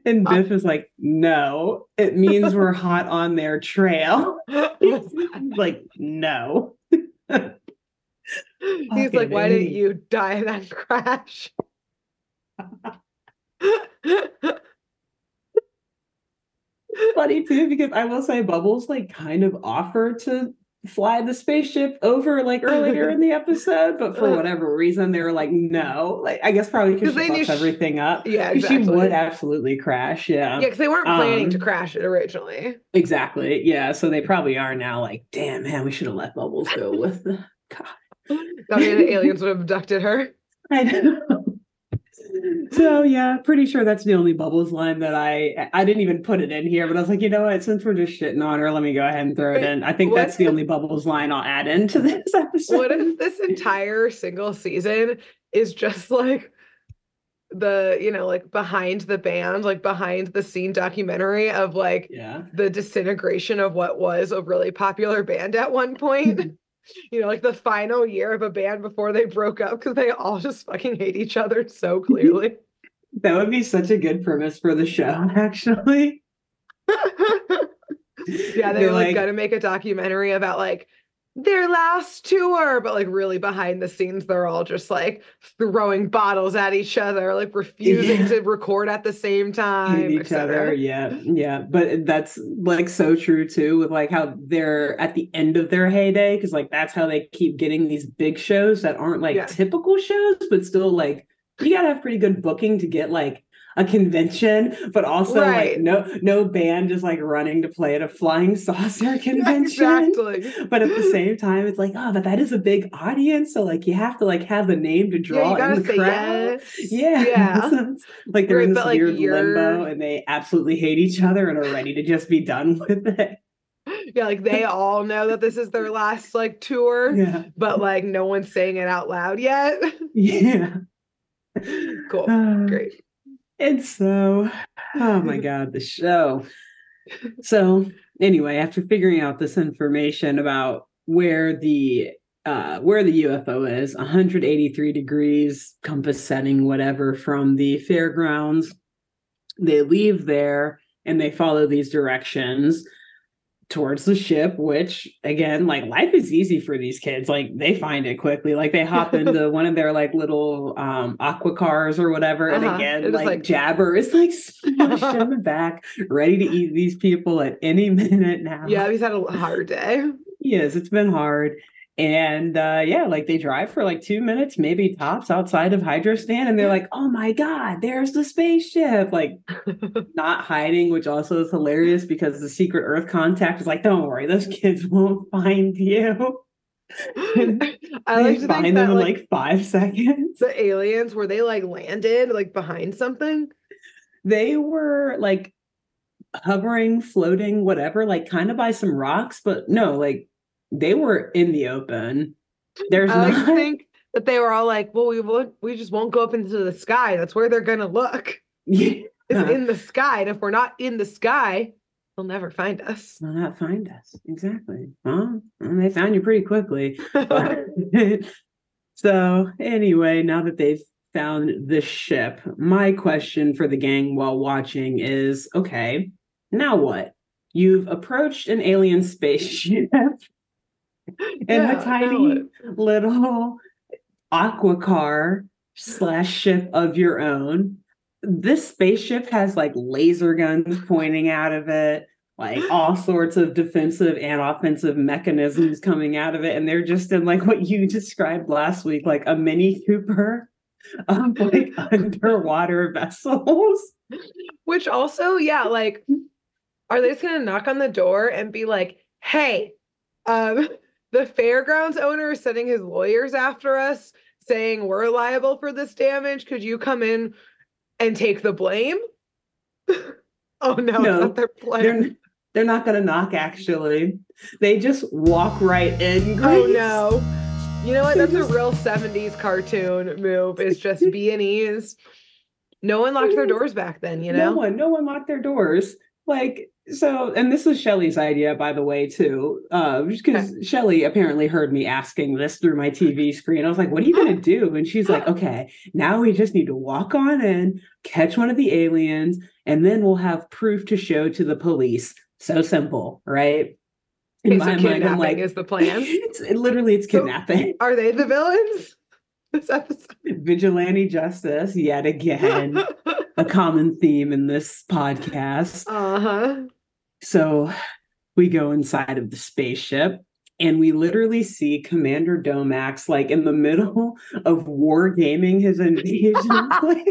And Biff is like, no, it means we're hot on their trail. like, no. He's like, Fucking why didn't you die in that crash? Funny too, because I will say Bubbles like kind of offered to fly the spaceship over like earlier in the episode, but for whatever reason they were like, no. Like I guess probably because she they knew everything up. yeah, 'Cause She would absolutely crash. Yeah. Yeah, because they weren't planning to Um, crash it originally. Exactly. Yeah. So they probably are now like, damn man, we should have let Bubbles go with the God. I mean, the aliens would have abducted her. I know. So yeah, pretty sure that's the only bubbles line that I I didn't even put it in here, but I was like, you know what? Since we're just shitting on her, let me go ahead and throw it in. I think what that's the only bubbles line I'll add into this episode. What if this entire single season is just like the, you know, like behind the band, like behind the scene documentary of like yeah. the disintegration of what was a really popular band at one point? you know, like the final year of a band before they broke up because they all just fucking hate each other so clearly. That would be such a good premise for the show, actually. yeah, they They're were like, like- gonna make a documentary about like their last tour, but like really behind the scenes, they're all just like throwing bottles at each other, like refusing Yeah. to record at the same time. Hate each other. Yeah. Yeah. But that's like so true too, with like how they're at the end of their heyday, because like that's how they keep getting these big shows that aren't like Yeah. typical shows, but still like you gotta have pretty good booking to get like a convention, but also Right. like no no band is like running to play at a flying saucer convention. exactly. But at the same time, it's like, oh, but that is a big audience. So like you have to like have the name to Yeah, draw you gotta in the say crowd. yes. Yeah. Yeah. So like they're Right, in this like, weird you're- limbo and they absolutely hate each other and are ready to just be done with it. Yeah, like they all know that this is their last like tour, Yeah. but like no one's saying it out loud yet. Yeah. cool. Uh, Great. And so, oh my God, the show. So, anyway, after figuring out this information about where the uh, where the UFO is, 183 degrees, compass setting, whatever, from the fairgrounds, they leave there and they follow these directions towards the ship which again like life is easy for these kids. Like they find it quickly. Like they hop into one of their like little um aqua cars or whatever and Uh-huh. again like, like- jabber is like smushed in the back ready to eat these people at any minute now. Yeah, he's had a hard day. yes it's been hard and uh yeah like they drive for like two minutes maybe tops outside of hydrostan and they're like oh my god there's the spaceship like not hiding, which also is hilarious because the secret Earth contact is like, don't worry, those kids won't find you. I like to find them that in like like five seconds. the aliens where they like landed like behind something. They were like hovering, floating, whatever, like kind of by some rocks, but no, like they were in the open. There's I like not to think that they were all like, well, we won't, we just won't go up into the sky. That's where they're gonna look. Yeah. Is in the sky. And if we're not in the sky, they'll never find us. They'll not find us. Exactly. Well, and they found you pretty quickly. So anyway, now that they've found the ship, my question for the gang while watching is okay, now what? You've approached an alien spaceship in Yeah, a tiny little aqua car slash ship of your own. This spaceship has like laser guns pointing out of it, like all sorts of defensive and offensive mechanisms coming out of it. And they're just in like what you described last week, like a mini Cooper of like underwater vessels. Which also, yeah, like, are they just gonna knock on the door and be like, hey, um, the fairgrounds owner is sending his lawyers after us saying we're liable for this damage. Could you come in and take the blame? oh no, No, not their. They're they're not gonna knock actually. They just walk right in. Oh no. You know what? That's a real 70s cartoon move. It's just B and E's. No one locked their doors back then, you know? No one, no one locked their doors. Like so, and this was Shelly's idea, by the way, too. Uh, because Shelly apparently heard me asking this through my TV screen. I was like, "What are you gonna do?" And she's like, "Okay, now we just need to walk on in, catch one of the aliens, and then we'll have proof to show to the police." So simple, right? In Okay, so my mind, I'm kidnapping like, is the plan. it's it, literally it's So- kidnapping, Are they the villains? This episode. vigilante justice yet again, a common theme in this podcast. uh-huh. So we go inside of the spaceship and we literally see Commander Domax like in the middle of war gaming his invasion plan.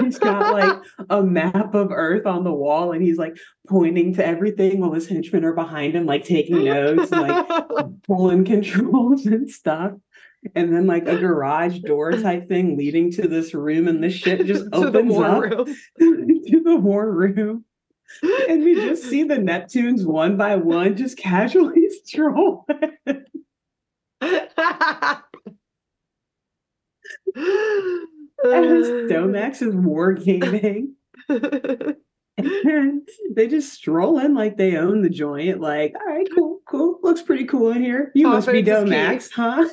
he's got like a map of Earth on the wall and he's like pointing to everything while his henchmen are behind him, like taking notes and like pulling controls and stuff. And then like a garage door type thing leading to this room and the ship just opens up to the war room. And we just see the Neptunes one by one just casually stroll. As Domax is wargaming. And they just stroll in like they own the joint. Like, all right, cool, cool. Looks pretty cool in here. You must be. Domax, huh?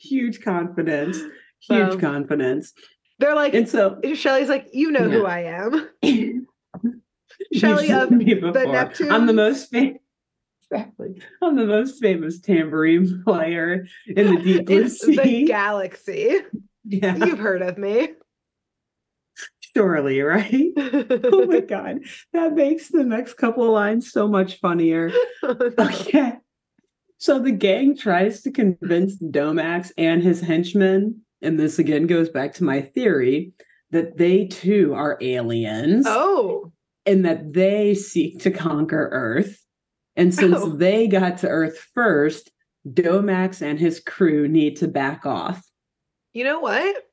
Huge confidence. Huge Wow. confidence. They're like, And so Shelly's like, you know who I am. Shelley seen of me the before. I'm the most famous. Exactly. I'm the most famous tambourine player in the deep blue In the sea. galaxy. yeah, You've heard of me. surely, right? Oh my god, that makes the next couple of lines so much funnier. Oh, okay. So the gang tries to convince Domax and his henchmen, and this again goes back to my theory that they too are aliens. Oh. And that they seek to conquer Earth. And since oh. they got to Earth first, Domax and his crew need to back off. You know what?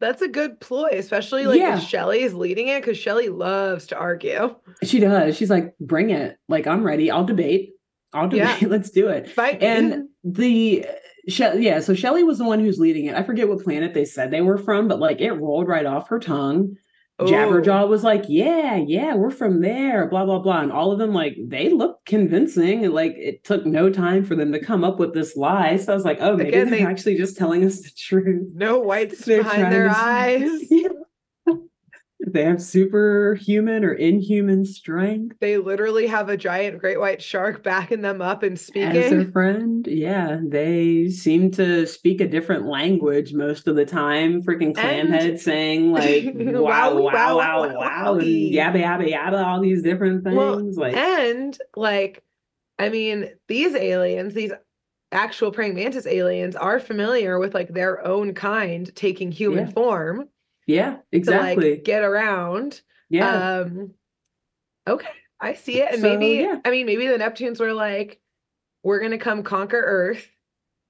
That's a good ploy, especially like yeah. if Shelly is leading it, because Shelly loves to argue. She does. She's like, bring it. Like, I'm ready. I'll debate. I'll debate. Yeah. Let's do it. Fight and the She- yeah, so Shelly was the one who's leading it. I forget what planet they said they were from, but like it rolled right off her tongue. Jabberjaw oh. was like, "Yeah, yeah, we're from there." Blah blah blah, and all of them like they looked convincing, and like it took no time for them to come up with this lie. So I was like, "Oh, maybe Again, they're they, actually just telling us the truth." No whites behind their eyes. Yeah. They have superhuman or inhuman strength. They literally have a giant great white shark backing them up and speaking. As their friend, yeah. They seem to speak a different language most of the time. Freaking Clamhead saying like wow, wow, wow, wow, wow, and yabba yabba yabba, all these different things. Well, like and like, I mean, these aliens, these actual praying mantis aliens are familiar with like their own kind taking human yeah. form yeah, exactly. Like, get around. Yeah. Um, okay, I see it. And so, maybe, yeah. I mean, maybe the Neptunes were like, we're going to come conquer Earth.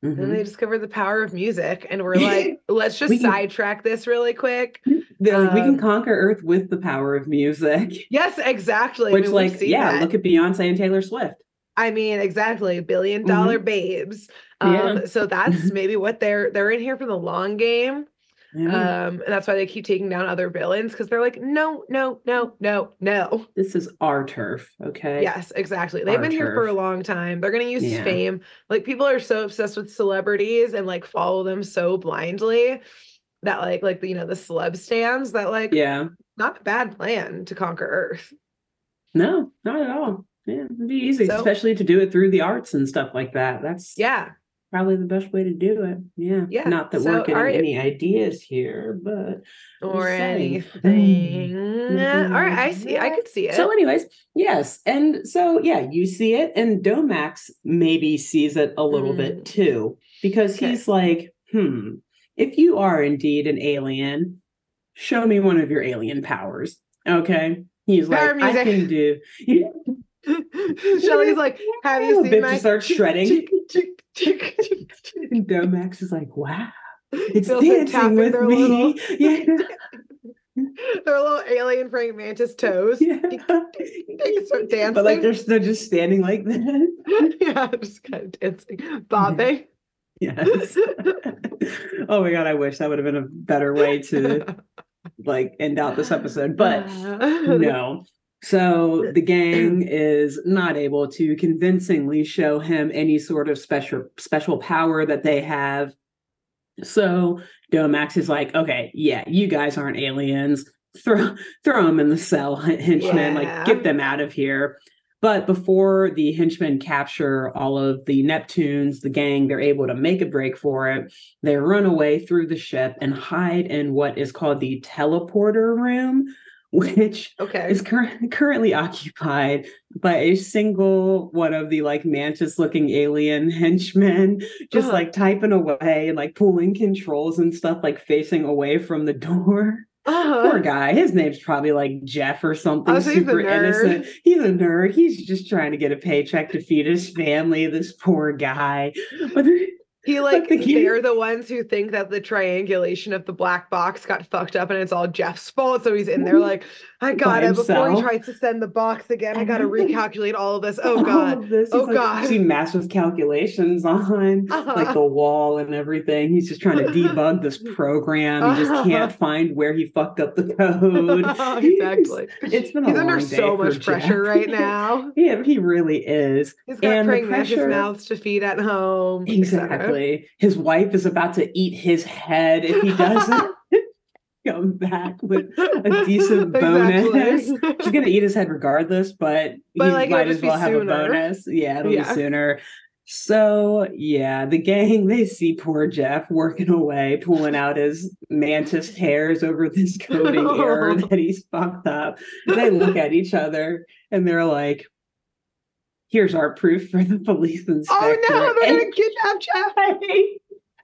Mm-hmm. And they discovered the power of music. And we're like, let's just sidetrack this really quick. They're like, um, we can um, conquer Earth with the power of music. Yes, exactly. Which, I mean, like, yeah, that. look at Beyonce and Taylor Swift. I mean, exactly, billion dollar mm-hmm. babes. Um, yeah. so that's maybe what they're they're in here for the long game. Yeah. Um, and that's why they keep taking down other villains because they're like, no, no, no, no, no. This is our turf. Okay. Yes, exactly. They've our been turf. here for a long time. They're gonna use yeah. fame. Like people are so obsessed with celebrities and like follow them so blindly that like like you know the celeb stands that like yeah, not a bad plan to conquer Earth. No, not at all. Yeah, it'd be easy, so, especially to do it through the arts and stuff like that. That's yeah, probably the best way to do it. Yeah. Yeah. Not that so we're getting any ideas here, but or anything. Mm-hmm. All right, I see. I could see it. So, anyways, yes, and so yeah, you see it, and Domax maybe sees it a little mm. bit too, because okay. he's like, hmm, if you are indeed an alien, show me one of your alien powers. Okay. He's Power like, music. I can do. Shelly's like, have you seen my start shredding? and Domax is like, wow, it's dancing with me. Little, yeah. their little alien praying mantis toes. Yeah. start dancing. But like they're, they're just standing like that. yeah, just kind of dancing, bobbing. Eh? Yes. oh my god, I wish that would have been a better way to like end out this episode. But no. So the gang is not able to convincingly show him any sort of special special power that they have. So Domax is like, okay, yeah, you guys aren't aliens. Throw throw them in the cell, henchmen. Yeah. Like get them out of here. But before the henchmen capture all of the Neptunes, the gang, they're able to make a break for it. They run away through the ship and hide in what is called the teleporter room, which okay. is cur- currently occupied by a single one of the like mantis looking alien henchmen just uh-huh. like typing away and like pulling controls and stuff like facing away from the door uh-huh. Poor guy. His name's probably like Jeff or something. Oh, super innocent. He's a nerd. He's just trying to get a paycheck to feed his family. This poor guy. But he like they're the ones who think that the triangulation of the black box got fucked up and it's all Jeff's fault. So he's in there like, I got it before he tries to send the box again. I gotta recalculate all of this. Oh god. This. Oh like, god. See massive calculations on uh-huh. like the wall and everything. He's just trying to debug this program. He just can't find where he fucked up the code. exactly. it's been he's under so much pressure Jeff. right now. yeah, he really is. He's got and praying pressure... mouths to feed at home. Exactly. His wife is about to eat his head if he doesn't come back with a decent bonus. She's gonna eat his head regardless, but, but he like, might as well have sooner. a bonus. Yeah, it'll yeah. be sooner. So yeah, the gang they see poor Jeff working away, pulling out his mantis hairs over this coding error oh. that he's fucked up. They look at each other and they're like, here's our proof for the police inspector. Oh no, they're and, gonna kidnap Jeff.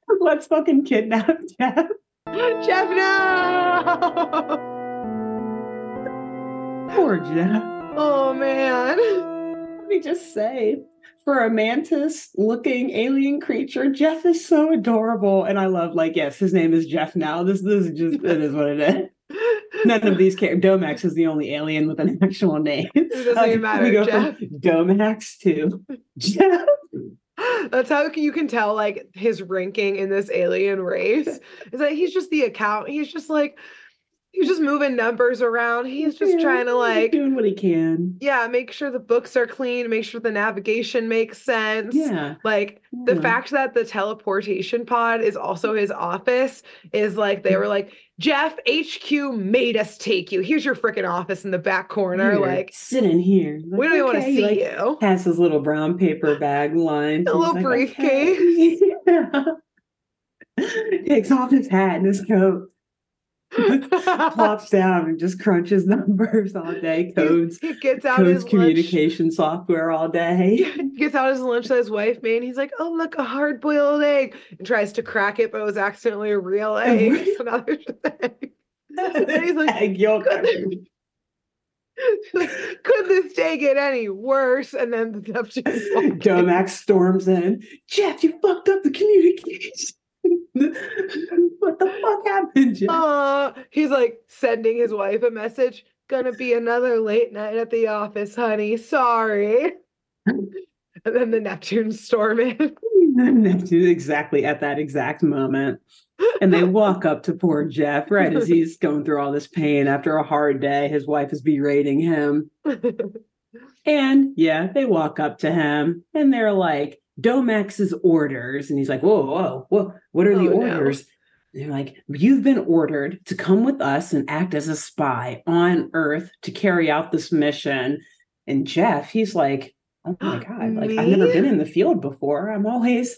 Let's fucking kidnap Jeff. Jeff, no! Poor Jeff. Oh man. Let me just say, for a mantis looking alien creature, Jeff is so adorable. And I love, like, yes, his name is Jeff now. This, this is just, it is what it is. None of these characters. Domax is the only alien with an actual name. It doesn't even matter. We go Jeff. from Domax to Jeff. That's how you can tell like his ranking in this alien race is that he's just the account. He's just like he's just moving numbers around. He's just Yeah, trying to he's like doing what he can. yeah, make sure the books are clean, make sure the navigation makes sense. Yeah. Like the yeah. fact that the teleportation pod is also his office is like they were like Jeff HQ made us take you. Here's your freaking office in the back corner. Here, Like sit in here. we don't even want to Okay, see like, you. Has his little brown paper bag lined. A little like, briefcase. okay. Takes off his hat and his coat. plops down and just crunches numbers all day, codes, He gets out codes his lunch. communication software all day. gets out his lunch that his wife made. And he's like, "Oh, look, a hard-boiled egg," and tries to crack it, but it was accidentally a real egg. real- so now there's an egg. And he's like, Egg yolk. "Could could this day get any worse?" And then the Neptune. Domax storms in. Jeff, you fucked up the communication. What the fuck happened, Jeff? Uh, he's like sending his wife a message. Gonna be another late night at the office, honey. Sorry. And then the Neptune storm in. Neptune exactly at that exact moment. And they walk up to poor Jeff right as he's going through all this pain after a hard day. His wife is berating him. And yeah, they walk up to him and they're like, Domax's orders. And he's like, Whoa, whoa, whoa, what are the Oh, no. orders? They're like, You've been ordered to come with us and act as a spy on Earth to carry out this mission. And Jeff, he's like, Oh my God, like I've never been in the field before. I'm always,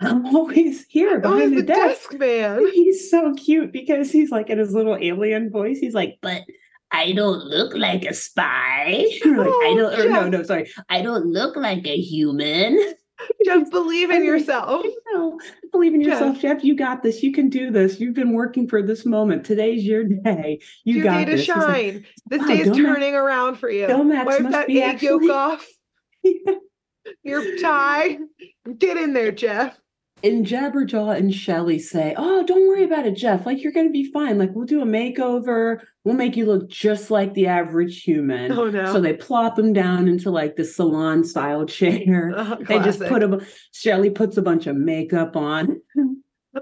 I'm always here behind the the desk. desk man. He's so cute because he's like in his little alien voice. He's like, but I don't look like a spy. Like, I Oh, don't, or no, no, sorry. I don't look like a human. Just believe in yourself. No, believe in yourself, Jeff. Jeff. You got this. You can do this. You've been working for this moment. Today's your day. You Your got day to this. He's like, shine. this "Wow, day is turning around for you. Domax Wipe that egg yolk actually- off. Your tie. Get in there, Jeff. and Jabberjaw and Shelly say, Oh, don't worry about it, Jeff. Like, you're going to be fine. Like, we'll do a makeover. We'll make you look just like the average human. Oh no. So they plop him down into like the salon style chair. Uh, They just put a Shelly puts a bunch of makeup on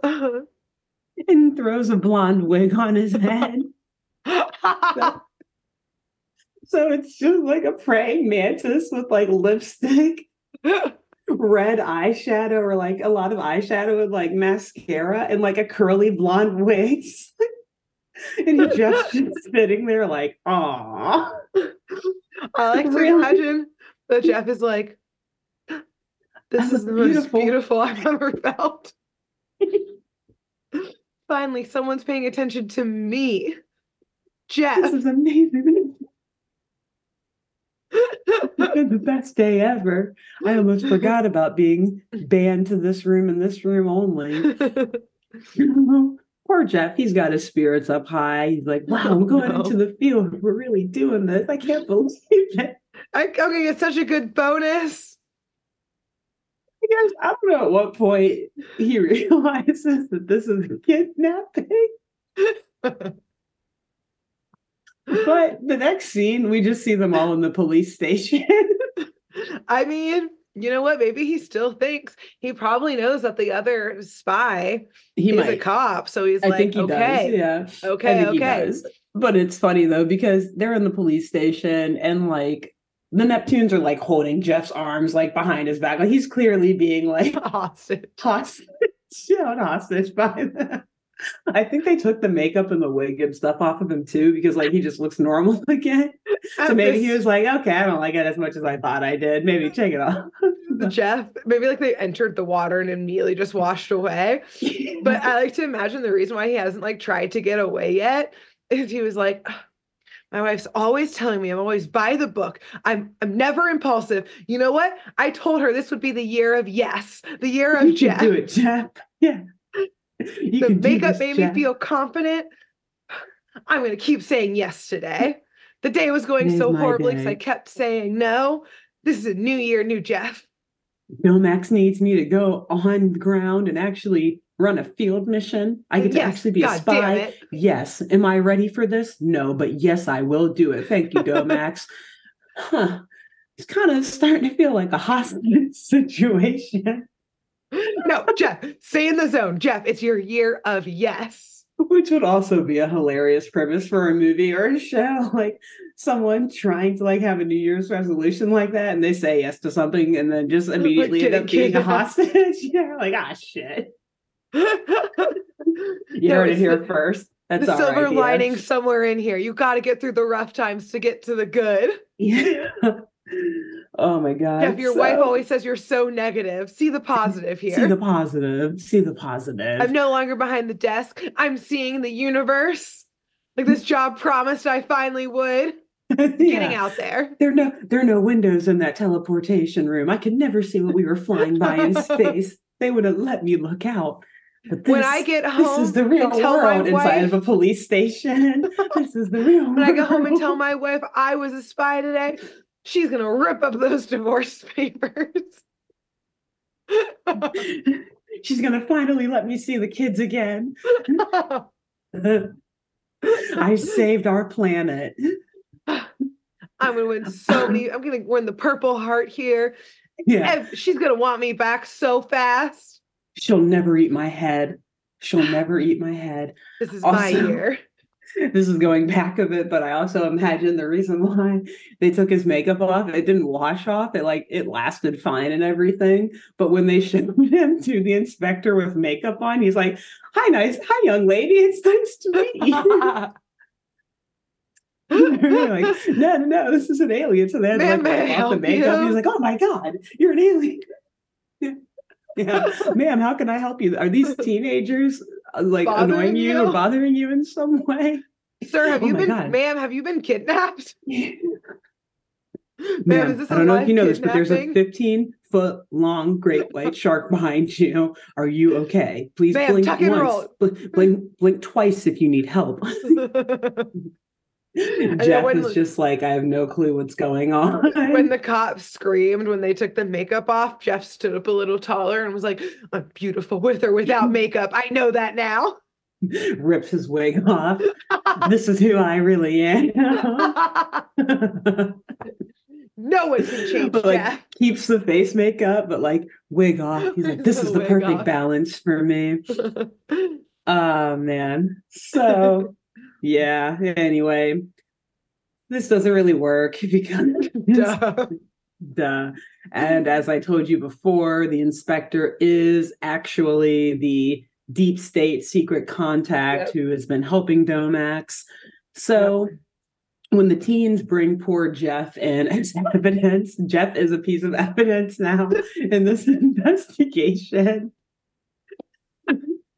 Uh-huh. and throws a blonde wig on his head. So it's just like a praying mantis with like lipstick, red eyeshadow, or like a lot of eyeshadow with like mascara and like a curly blonde wig. and he just sitting there like, aw. I like to imagine that Jeff is like, this is the most beautiful." beautiful I've ever felt. Finally, someone's paying attention to me. Jeff, This is amazing. It's been the best day ever. I almost forgot about being banned to this room and this room only. Poor Jeff, he's got his spirits up high. He's like, wow, I'm going no. into the field. We're really doing this. I can't believe it. I, I'm such a good bonus. I guess I don't know at what point he realizes that this is kidnapping. But the next scene, we just see them all in the police station. I mean, you know what? Maybe he still thinks he probably knows that the other spy he is a might. cop. So he's I like, think he okay, does. Yeah. Okay, okay. But it's funny though, because they're in the police station and like the Neptunes are like holding Jeff's arms like behind his back. Like he's clearly being like Hostage. hostage, held hostage by them. I think they took the makeup and the wig and stuff off of him too, because like he just looks normal again. So maybe he was like, okay, I don't like it as much as I thought I did. Maybe take it off. Jeff, maybe like they entered the water and immediately just washed away. But I like to imagine the reason why he hasn't like tried to get away yet is he was like, my wife's always telling me I'm always by the book. I'm I'm never impulsive. You know what? I told her this would be the year of yes, the year of Jeff. do it, Jeff. Yeah. You the makeup made Jeff. me feel confident. I'm going to keep saying yes today. The day was going so horribly because I kept saying no. This is a new year, new Jeff. Domax needs me to go on the ground and actually run a field mission. I get to actually be a God damn spy. Yes. Am I ready for this? No, but yes, I will do it. Thank you, Go Max. Huh. It's kind of starting to feel like a hostage situation, No, Jeff, stay in the zone. Jeff, it's your year of yes. which would also be a hilarious premise for a movie or a show. Like someone trying to like have a New Year's resolution like that, and they say yes to something, and then just immediately end up being a hostage. yeah, like ah shit. You No, heard it here the- first. That's the silver idea. lining somewhere in here. You got to get through the rough times to get to the good. Yeah. Oh my god. Jeff, your wife always says you're so negative. See the positive here. see the positive. See the positive. I'm no longer behind the desk. I'm seeing the universe. Like this job promised I finally would. Getting Yeah. out there. There are no there are no windows in that teleportation room. I could never see what we were flying by in space. They would have let me look out. But this, when I get home, this is the real and tell my world inside of a police station. this is the real when I go home and tell my wife I was a spy today, she's gonna rip up those divorce papers. She's gonna finally let me see the kids again. I saved our planet. I'm gonna win so many. I'm gonna win the Purple Heart here. Yeah. She's gonna want me back so fast. She'll never eat my head. She'll never eat my head. This is my year. This is going back a bit, but I also imagine the reason why they took his makeup off, it didn't wash off. It like it lasted fine and everything. But when they showed him to the inspector with makeup on, he's like, Hi, nice, hi, young lady. It's nice to meet you. Like, no, no, no, this is an alien. So they had to Ma'am, like wipe off the makeup. He's like, Oh my god, you're an alien. Yeah. Yeah, ma'am, how can I help you? Are these teenagers Uh, like Bothering annoying you or bothering you in some way? Sir, have Oh you been, God. ma'am? Have you been kidnapped? Ma'am, is this I a don't know if you know this, but there's a 15 foot long great white shark behind you. Are you okay? Please Ma'am, blink once. Bl- Blink, blink twice if you need help. Jeff when is just like, I have no clue what's going on. when the cops screamed when they took the makeup off, Jeff stood up a little taller and was like, I'm beautiful with or without makeup. I know that now. rips his wig off. this is who I really am. no one can change But, like, Jeff. Keeps the face makeup, but like wig off. He's like, this is the perfect off. balance for me. Oh man. So yeah, anyway. This doesn't really work because Duh. duh. And as I told you before, the inspector is actually the deep state secret contact Yep. who has been helping Domax. So when the teens bring poor Jeff in as evidence, Jeff is a piece of evidence now in this investigation.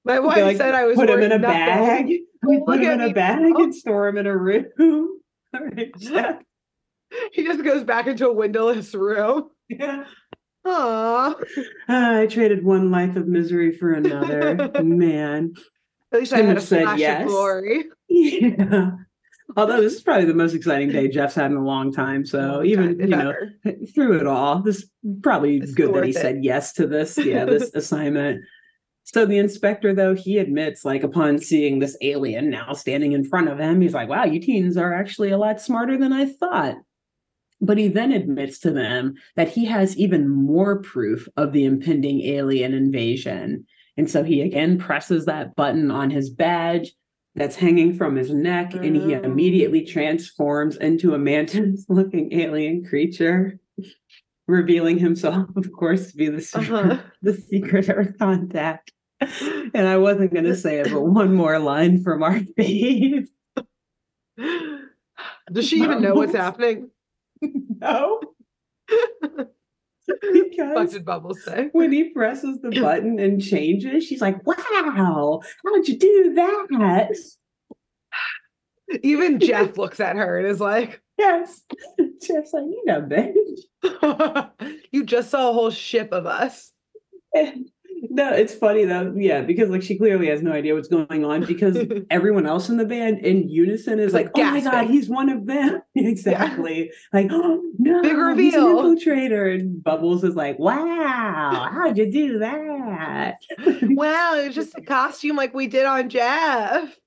My wife like, said I was put him in a nothing. bag. We put him in a me bag now. and store him in a room. All right, Jeff. He just goes back into a windowless room. Yeah. Aw. Ah, I traded one life of misery for another. Man. At least I had a flash yes. of glory. Yeah. Although this is probably the most exciting day Jeff's had in a long time. So even, you know, through it all, this probably It's good that he it. said yes to this. Yeah, this assignment. So the inspector, though, he admits, like, upon seeing this alien now standing in front of him, he's like, wow, you teens are actually a lot smarter than I thought. But he then admits to them that he has even more proof of the impending alien invasion. And so he again presses that button on his badge that's hanging from his neck, and he Oh. immediately transforms into a mantis looking alien creature, revealing himself, of course, to be the secret, Uh-huh. the secret Earth contact. And I wasn't going to say it, but one more line from our fave. Does she even know what's happening? no. What Because did Bubbles say? when he presses the button and changes, she's like, wow, how'd you do that? Even Jeff looks at her and is like, Yes. Jeff's like, you know, bitch. You just saw a whole ship of us. And no, it's funny though. Yeah, because like she clearly has no idea what's going on because everyone else in the band in unison is like, like "Oh my god, he's one of them!" exactly. Yeah. Like, "Oh no, big reveal, infiltrator!" And Bubbles is like, "Wow, how'd you do that?" wow, it was just a costume like we did on Jeff.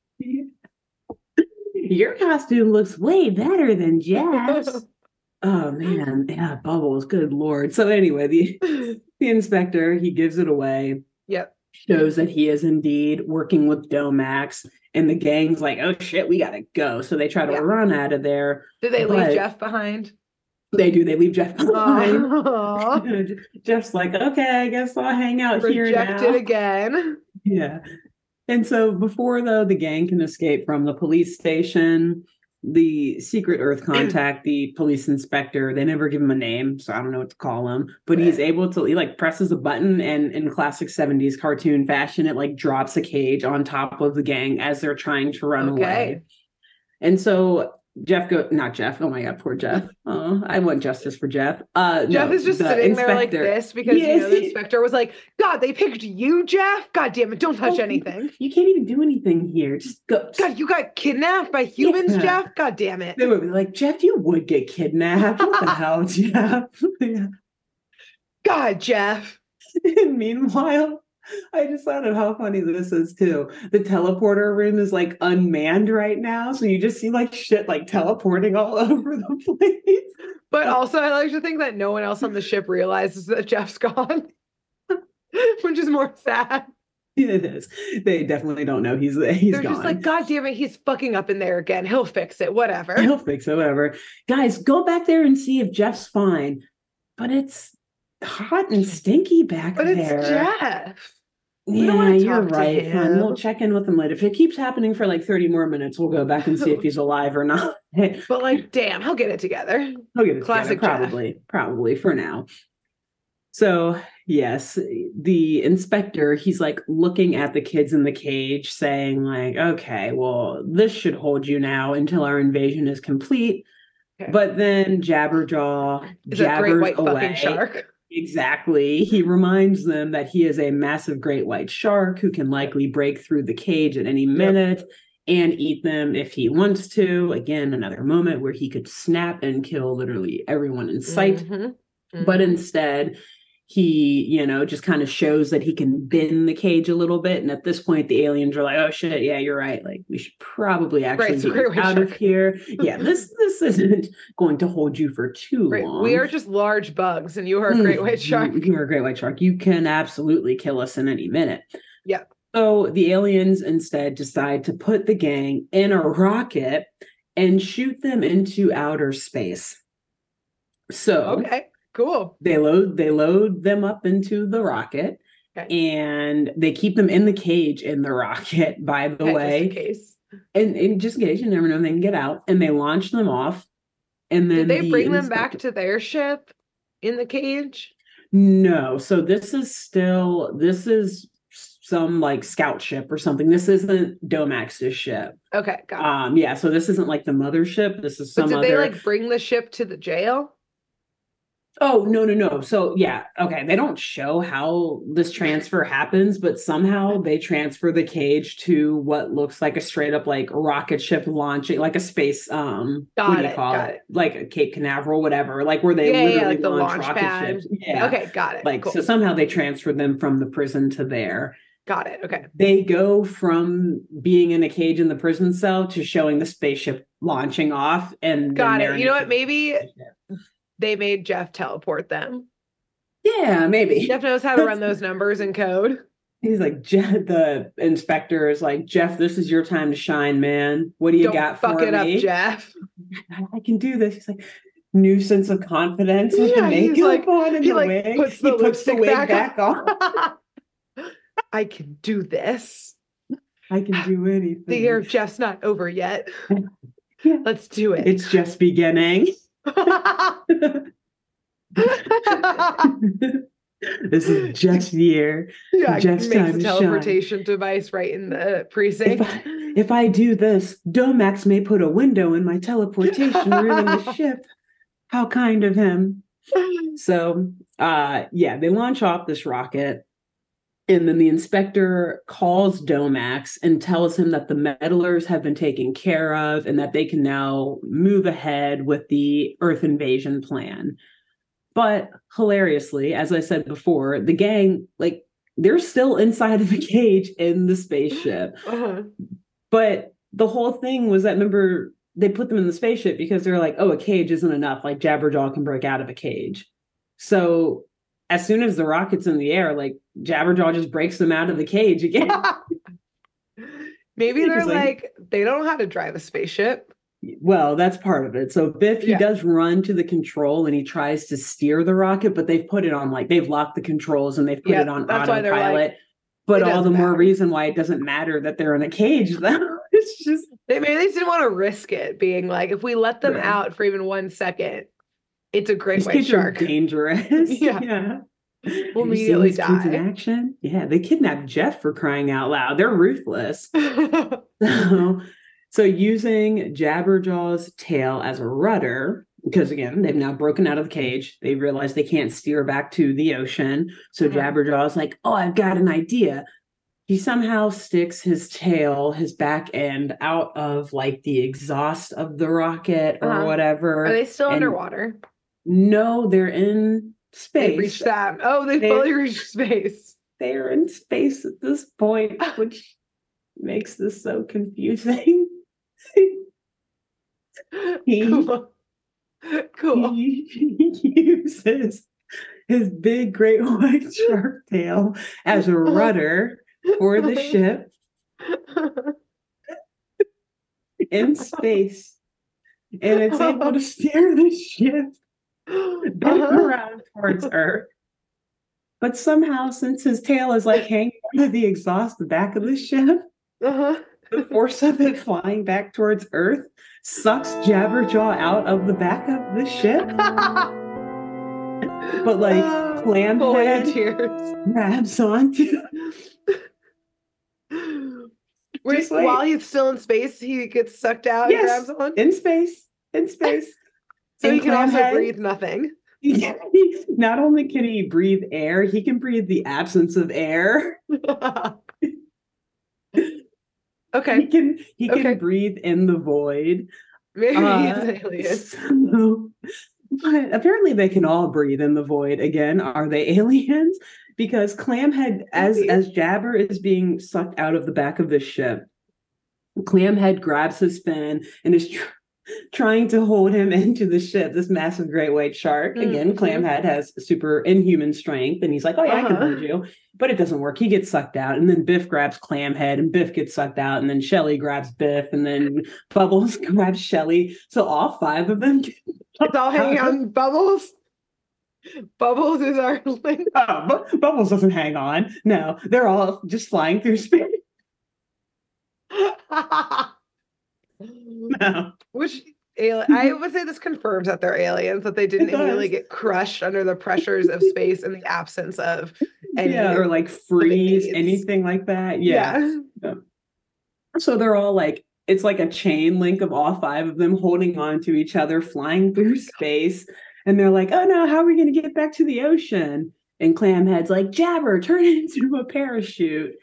Your costume looks way better than Jeff's. Oh man, yeah, bubbles. Good lord. So anyway, the the inspector he gives it away. Yep. Shows that he is indeed working with Domax, and the gang's like, "Oh shit, we gotta go." So they try to run out of there. Did they leave Jeff behind? They do. They leave Jeff behind. Jeff's like, "Okay, I guess I'll hang out Rejected here now." Rejected again. Yeah. And so before though the gang can escape from the police station, the secret earth contact the police inspector they never give him a name so i don't know what to call him but he's able to he like presses a button and in classic 70s cartoon fashion it like drops a cage on top of the gang as they're trying to run okay. away and so Jeff go not Jeff. Oh my god, poor Jeff. Oh, I want justice for Jeff. Uh Jeff no, is just sitting inspector. there like this because yes. you know the inspector was like, God, they picked you, Jeff. God damn it, don't touch oh, anything. You can't even do anything here. Just go. God, you got kidnapped by humans, yeah. Jeff. God damn it. They would be like, Jeff, you would get kidnapped. What the hell, Jeff? God, Jeff. Meanwhile, I just thought of how funny this is too. The teleporter room is like unmanned right now, so you just see like shit like teleporting all over the place. But also, I like to think that no one else on the ship realizes that Jeff's gone, which is more sad. It is. They definitely don't know he's he's They're gone. just like, God damn it, he's fucking up in there again. He'll fix it. Whatever. He'll fix it. Whatever. Guys, go back there and see if Jeff's fine. But it's hot and stinky back but there. It's Jeff. We yeah, you're right. Fine. We'll check in with him later. If it keeps happening for like 30 more minutes, we'll go back and see if he's alive or not. but like, damn, he'll get it together. He'll get it Classic together, probably, Jeff. probably for now. So yes, the inspector, he's like looking at the kids in the cage, saying, like, okay, well, this should hold you now until our invasion is complete. Okay. But then Jabberjaw is jabbers a great white away. fucking shark. Exactly. He reminds them that he is a massive great white shark who can likely break through the cage at any minute yep. and eat them if he wants to. Again, another moment where he could snap and kill literally everyone in sight. Mm-hmm. Mm-hmm. But instead, he, you know, just kind of shows that he can bend the cage a little bit. And at this point, the aliens are like, "Oh shit, yeah, you're right. Like, we should probably actually right, get out of here. yeah, this this isn't going to hold you for too right. long. We are just large bugs, and you are a great white mm, shark. You are a great white shark. You can absolutely kill us in any minute. Yeah. So the aliens instead decide to put the gang in a rocket and shoot them into outer space. So okay Cool. They load they load them up into the rocket okay. and they keep them in the cage in the rocket, by the okay, way. Just case. And, and just in case you never know they can get out. And they launch them off. And then Did they the bring them back to their ship in the cage? No. So this is still this is some like scout ship or something. This isn't Domax's ship. Okay, got it. Um, yeah, so this isn't like the mothership. This is some but did other... they like bring the ship to the jail? Oh, no, no, no. So, yeah, okay. They don't show how this transfer happens, but somehow they transfer the cage to what looks like a straight up like rocket ship launching, like a space um got what do you it, call it? it? Like a Cape Canaveral, whatever, like where they yeah, literally yeah, like launch, launch rocket pad. ships. Yeah. Okay, got it. Like cool. so somehow they transfer them from the prison to there. Got it. Okay. They go from being in a cage in the prison cell to showing the spaceship launching off and got it. You know what? Maybe they made Jeff teleport them. Yeah, maybe. Jeff knows how to run those numbers in code. He's like, Jeff, the inspector is like, Jeff, this is your time to shine, man. What do you Don't got fuck for it me? up, Jeff. I can do this. He's like, new sense of confidence with yeah, the makeup like, on and he the like wig. Puts the he puts the wig back, back on. I can do this. I can do anything. The year of Jeff's not over yet. yeah. Let's do it. It's just beginning. This is Jeff's year. Yeah, Jeff's makes a teleportation device right in the precinct. If I, if I do this, Domax may put a window in my teleportation room in the ship. How kind of him. So uh yeah, they launch off this rocket And then the inspector calls Domax and tells him that the meddlers have been taken care of and that they can now move ahead with the Earth invasion plan. But hilariously, as I said before, the gang, like, they're still inside of the cage in the spaceship. Uh-huh. But the whole thing was that remember they put them in the spaceship because they're like, oh, a cage isn't enough. Like Jabberjaw can break out of a cage. So as soon as the rocket's in the air, like Jabberjaw just breaks them out of the cage again. Maybe they're like, like, they don't know how to drive a spaceship. Well, that's part of it. So Biff, he yeah. does run to the control and he tries to steer the rocket, but they've put it on like they've locked the controls and they've put yeah, it on autopilot. Like, but all the matter. more reason why it doesn't matter that they're in a cage though. it's just they maybe they didn't want to risk it being like if we let them right. out for even one second, it's a great These white shark. dangerous. yeah. yeah. We'll immediately die. In action. Yeah, they kidnapped Jeff for crying out loud. They're ruthless. so, so using Jabberjaw's tail as a rudder, because again, they've now broken out of the cage. They realize they can't steer back to the ocean. So mm-hmm. Jabberjaw's like, oh, I've got an idea. He somehow sticks his tail, his back end, out of like the exhaust of the rocket or uh-huh. whatever. Are they still and underwater? No, they're in space. They reached that. Oh, they, they fully reached space. They are in space at this point, ah. which makes this so confusing. he, cool. cool. He, he uses his big great white shark tail as a rudder for the ship in space. And it's able to steer the ship uh-huh. around towards Earth. But somehow, since his tail is like hanging under the exhaust, the back of the ship, uh-huh. the force of it flying back towards Earth sucks Jabberjaw out of the back of the ship. but like uh, Clamhead tears. grabs onto. Wait, like, while he's still in space, he gets sucked out yes, and grabs on? In space. In space. So he can also head, breathe nothing. not only can he breathe air, he can breathe the absence of air. okay. He can he can breathe in the void. Maybe uh, he's alien. So, but apparently they can all breathe in the void. Again, are they aliens? Because Clamhead, as as Jabber is being sucked out of the back of the ship, Clamhead grabs his fin and is tr- trying to hold him into the ship, this massive great white shark. Mm-hmm. Again, Clamhead has super inhuman strength, and he's like, Oh, yeah, uh-huh. I can hold uh-huh. you. But it doesn't work. He gets sucked out, and then Biff grabs Clamhead, and Biff gets sucked out, and then Shelly grabs Biff, and then Bubbles grabs Shelly. So all five of them. It's all hanging on Bubbles. Bubbles is our link. Oh, Bubbles doesn't hang on. No, they're all just flying through space. no. Which alien? I would say this confirms that they're aliens. That they didn't really get crushed under the pressures of space and the absence of any yeah, or like freeze, anything like that. Yeah. yeah. yeah. So they're all like it's like a chain link of all five of them holding on to each other, flying oh through oh space. And they're like, oh no, how are we going to get back to the ocean? And Clamhead's like, Jabber, turn it into a parachute.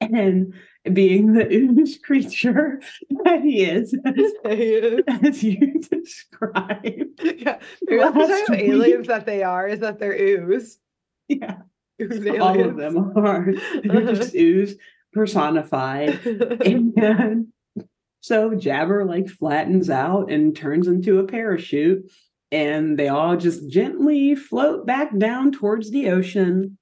And being the ooze creature that he is, as, as you described. Yeah, that's the type of aliens that they are, is that they're ooze. Yeah. Ooze All of them are. They're just ooze personified. and so Jabber like flattens out and turns into a parachute, and they all just gently float back down towards the ocean.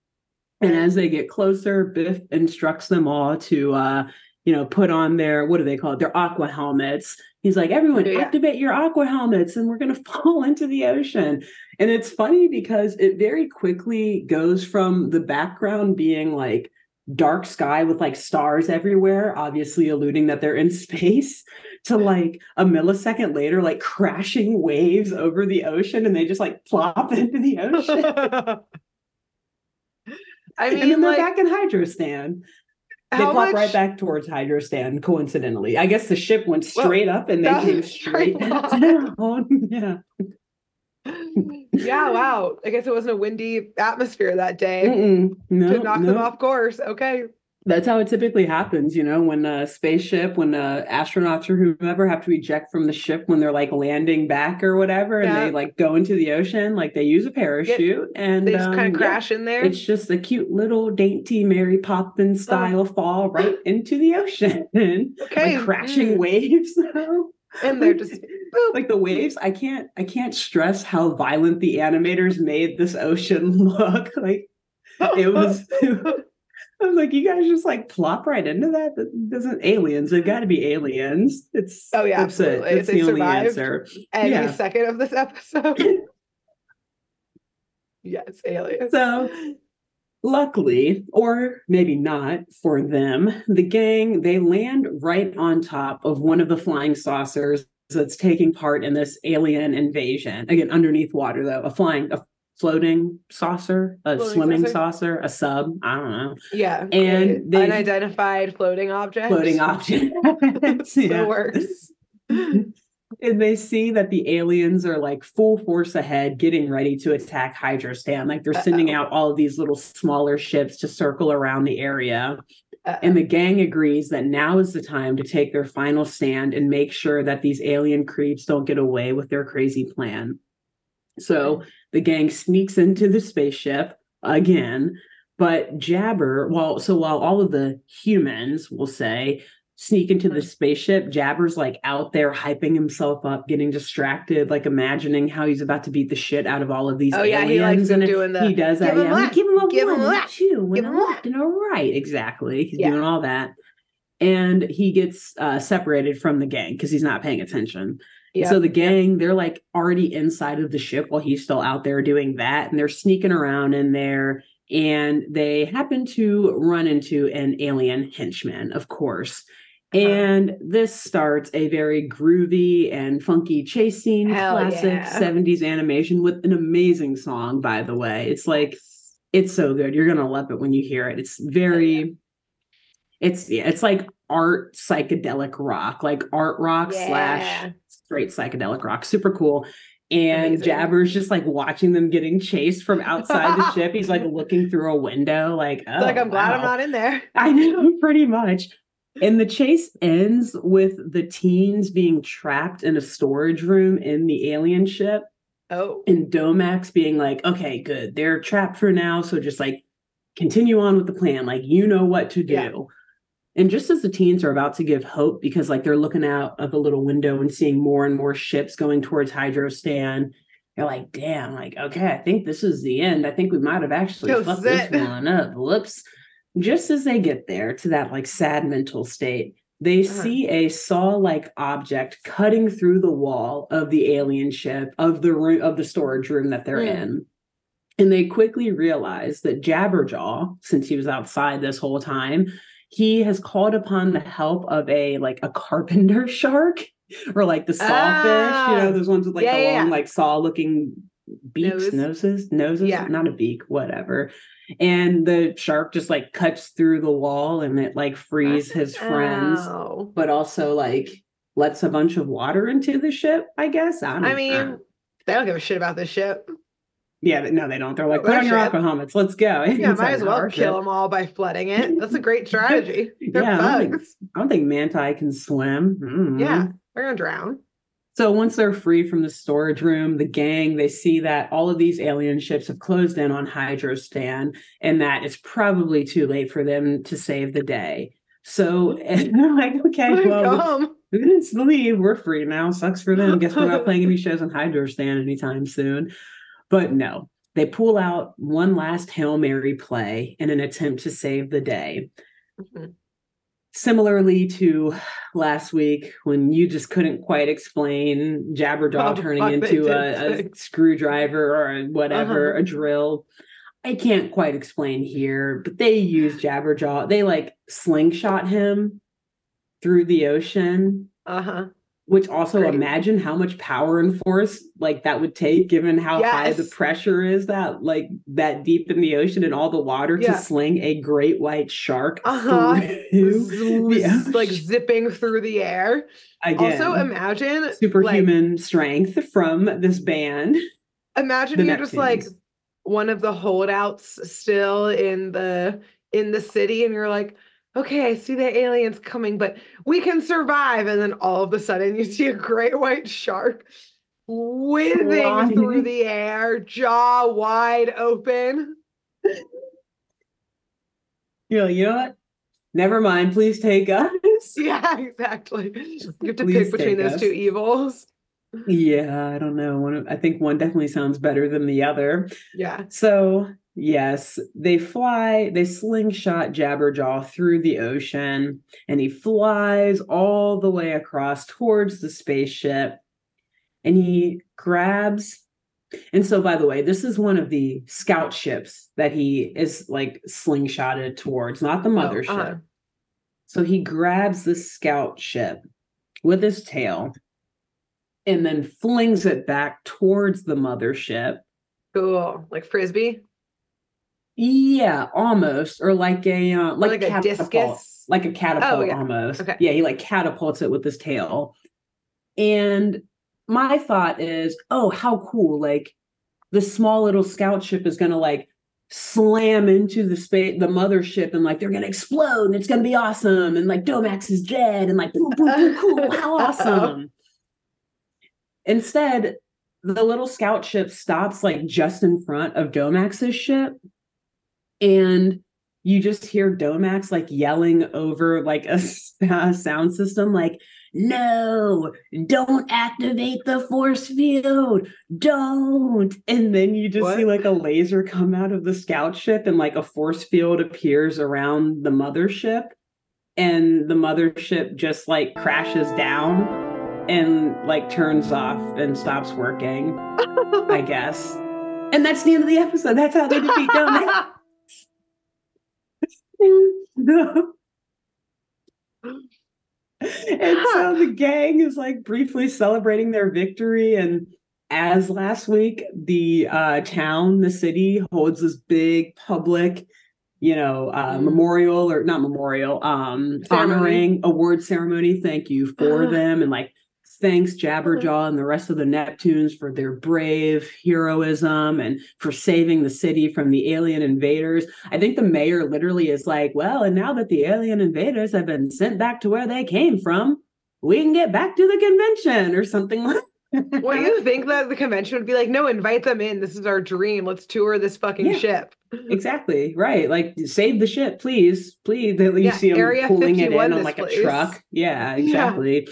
And as they get closer, Biff instructs them all to, uh, you know, put on their what do they call it? Their aqua helmets. He's like, everyone, yeah. activate your aqua helmets, and we're gonna fall into the ocean. And it's funny because it very quickly goes from the background being like dark sky with like stars everywhere, obviously alluding that they're in space, to like a millisecond later, like crashing waves over the ocean, and they just like plop into the ocean. I mean, and then they're like, back in Hydrostan. They plop much... right back towards Hydrostan, coincidentally. I guess the ship went straight well, up and they came straight, straight down. yeah. yeah, wow. I guess it wasn't a windy atmosphere that day Mm-mm. No, to knock no. them off course. Okay. That's how it typically happens, you know, when a spaceship, when uh, astronauts or whoever have to eject from the ship when they're like landing back or whatever, and they like go into the ocean, like they use a parachute and They just um, kind of crash in there. It's just a cute little dainty Mary Poppins style fall right into the ocean, okay. like crashing mm. waves. And they're just boop. like the waves. I can't, I can't stress how violent the animators made this ocean look. Like it was. I was like, you guys just like plop right into that. That doesn't aliens. They've got to be aliens. It's Oh, yeah, that's absolutely. That's they the only answer. any yeah. second of this episode. yes, aliens. So luckily, or maybe not for them, the gang they land right on top of one of the flying saucers that's taking part in this alien invasion. Again, underneath water though, a flying a floating saucer, a Floating swimming saucer? saucer, a sub, I don't know. yeah. and they- unidentified floating object. Floating object. Yeah. worse. and they see that the aliens are like full force ahead, getting ready to attack Hydrostan. Like they're sending Uh-oh. out all of these little smaller ships to circle around the area. Uh, And the gang agrees that now is the time to take their final stand and make sure that these alien creeps don't get away with their crazy plan. So the gang sneaks into the spaceship again, but Jabber, well, so while all of the humans will say sneak into the spaceship, Jabber's like out there hyping himself up, getting distracted, like imagining how he's about to beat the shit out of all of these oh yeah, aliens. he likes and doing that. he does that. give him Yeah, like, give him a give him one, left, two, and give a him left left. and a right. Exactly. He's Yeah. doing all that. And he gets uh, separated from the gang because he's not paying attention. Yeah. So the gang, they're like already inside of the ship while he's still out there doing that. And they're sneaking around in there. And they happen to run into an alien henchman, of course. Uh-huh. And this starts a very groovy and funky chase scene, Hell classic yeah. 70s animation with an amazing song, by the way. It's like, it's so good. You're gonna love it when you hear it. It's very, it's yeah, it's like art psychedelic rock, like art rock Yeah. slash straight psychedelic rock. Super cool. And Amazing. Jabber's just like watching them getting chased from outside the ship. He's like looking through a window, like, oh, like I'm oh, glad I'm not in there. I know, pretty much. And the chase ends with the teens being trapped in a storage room in the alien ship, Oh, and Domax being like, okay, good. They're trapped for now. So just like continue on with the plan. Like, you know what to do. Yeah. And just as the teens are about to give hope because like they're looking out of the little window and seeing more and more ships going towards Hydrostan, they're like, damn, like, okay, I think this is the end. I think we might have actually This fucked is this one up. Whoops. Just as they get there to that like sad mental state, they Uh-huh. see a saw-like object cutting through the wall of the alien ship of the room of the storage room that they're Mm. in. And they quickly realize that Jabberjaw, since he was outside this whole time, he has called upon the help of a like a carpenter shark or like the sawfish, you know, Ah. those ones with like Yeah, the long, yeah. like saw looking beaks, Nose. noses, noses, Yeah. not a beak, whatever. And the shark just like cuts through the wall and it like frees his friends, Ow. but also like lets a bunch of water into the ship, I guess. I, don't, I mean, they don't give a shit about this ship. Yeah, but no, they don't. They're like, Their put on your aqua helmets, let's go. Yeah, might as well kill ship. them all by flooding it. That's a great strategy. They're Yeah, I don't think- bugs. I don't think Manti can swim. Mm. Yeah, they're gonna drown. So once they're free from the storage room, the gang they see that all of these alien ships have closed in on Hydrostan, and that it's probably too late for them to save the day. So they're like, okay, Go well, home. let's leave. We're free now. Sucks for them. Guess we're not playing any shows on Hydrostan anytime soon. But no, they pull out one last Hail Mary play in an attempt to save the day. Mhm. Similarly to last week, when you just couldn't quite explain Jabberjaw the turning into a, a screwdriver or a whatever, Uh-huh. a drill. I can't quite explain here, but they use Jabberjaw. They like slingshot him through the ocean Uh huh. Which also Great. imagine how much power and force like that would take given how high the pressure is that like that deep in the ocean and all the water Yeah. to sling a great white shark Uh-huh. through the like zipping through the air. Again, Also, imagine superhuman strength from this band imagine you're just like one of the holdouts still in the in the city and you're like okay i see the aliens coming but we can survive and then all of a sudden you see a great white shark whizzing Flying. through the air jaw wide open You're like, you know what? Never mind. Please take us. yeah exactly you have to Please pick between those us. two evils Yeah, I don't know. One of, I think one definitely sounds better than the other. yeah So, yes, they fly, they slingshot Jabberjaw through the ocean, and he flies all the way across towards the spaceship. And he grabs. And so, by the way, this is one of the scout ships that he is like slingshotted towards, not the Oh, mothership. uh-huh. So he grabs the scout ship with his tail and then flings it back towards the mothership. cool like frisbee Yeah, almost, or like a uh, like, like a catapult, discus like a catapult yeah. almost. Okay. Yeah, he like catapults it with his tail. And my thought is, oh, how cool! Like the small little scout ship is gonna like slam into the space the mothership and like they're gonna explode and it's gonna be awesome and like Domax is dead and like boom boom boom cool how awesome. Instead, the little scout ship stops like just in front of Domax's ship and you just hear Domax like yelling over like a, a sound system like no don't activate the force field. Don't. And then you just see like a laser come out of the scout ship and like a force field appears around the mothership. And the mothership just like crashes down and like turns off and stops working i guess. And that's the end of the episode. That's how they defeat Domax. No. and so the gang is like briefly celebrating their victory and as last week the uh town the city holds this big public you know uh Mm. memorial or not memorial um Ceremony. honoring award ceremony thank you for Ah. them and like thanks jabberjaw mm-hmm. and the rest of the neptunes for their brave heroism and for saving the city from the alien invaders I think the mayor literally is like, well, and now that the alien invaders have been sent back to where they came from, we can get back to the convention or something like Well, you think that the convention would be like, no, invite them in. This is our dream. Let's tour this fucking Yeah. ship. exactly right. Like save the ship, please, please. You Yeah, see them pulling it in on like place. a truck. Yeah, exactly.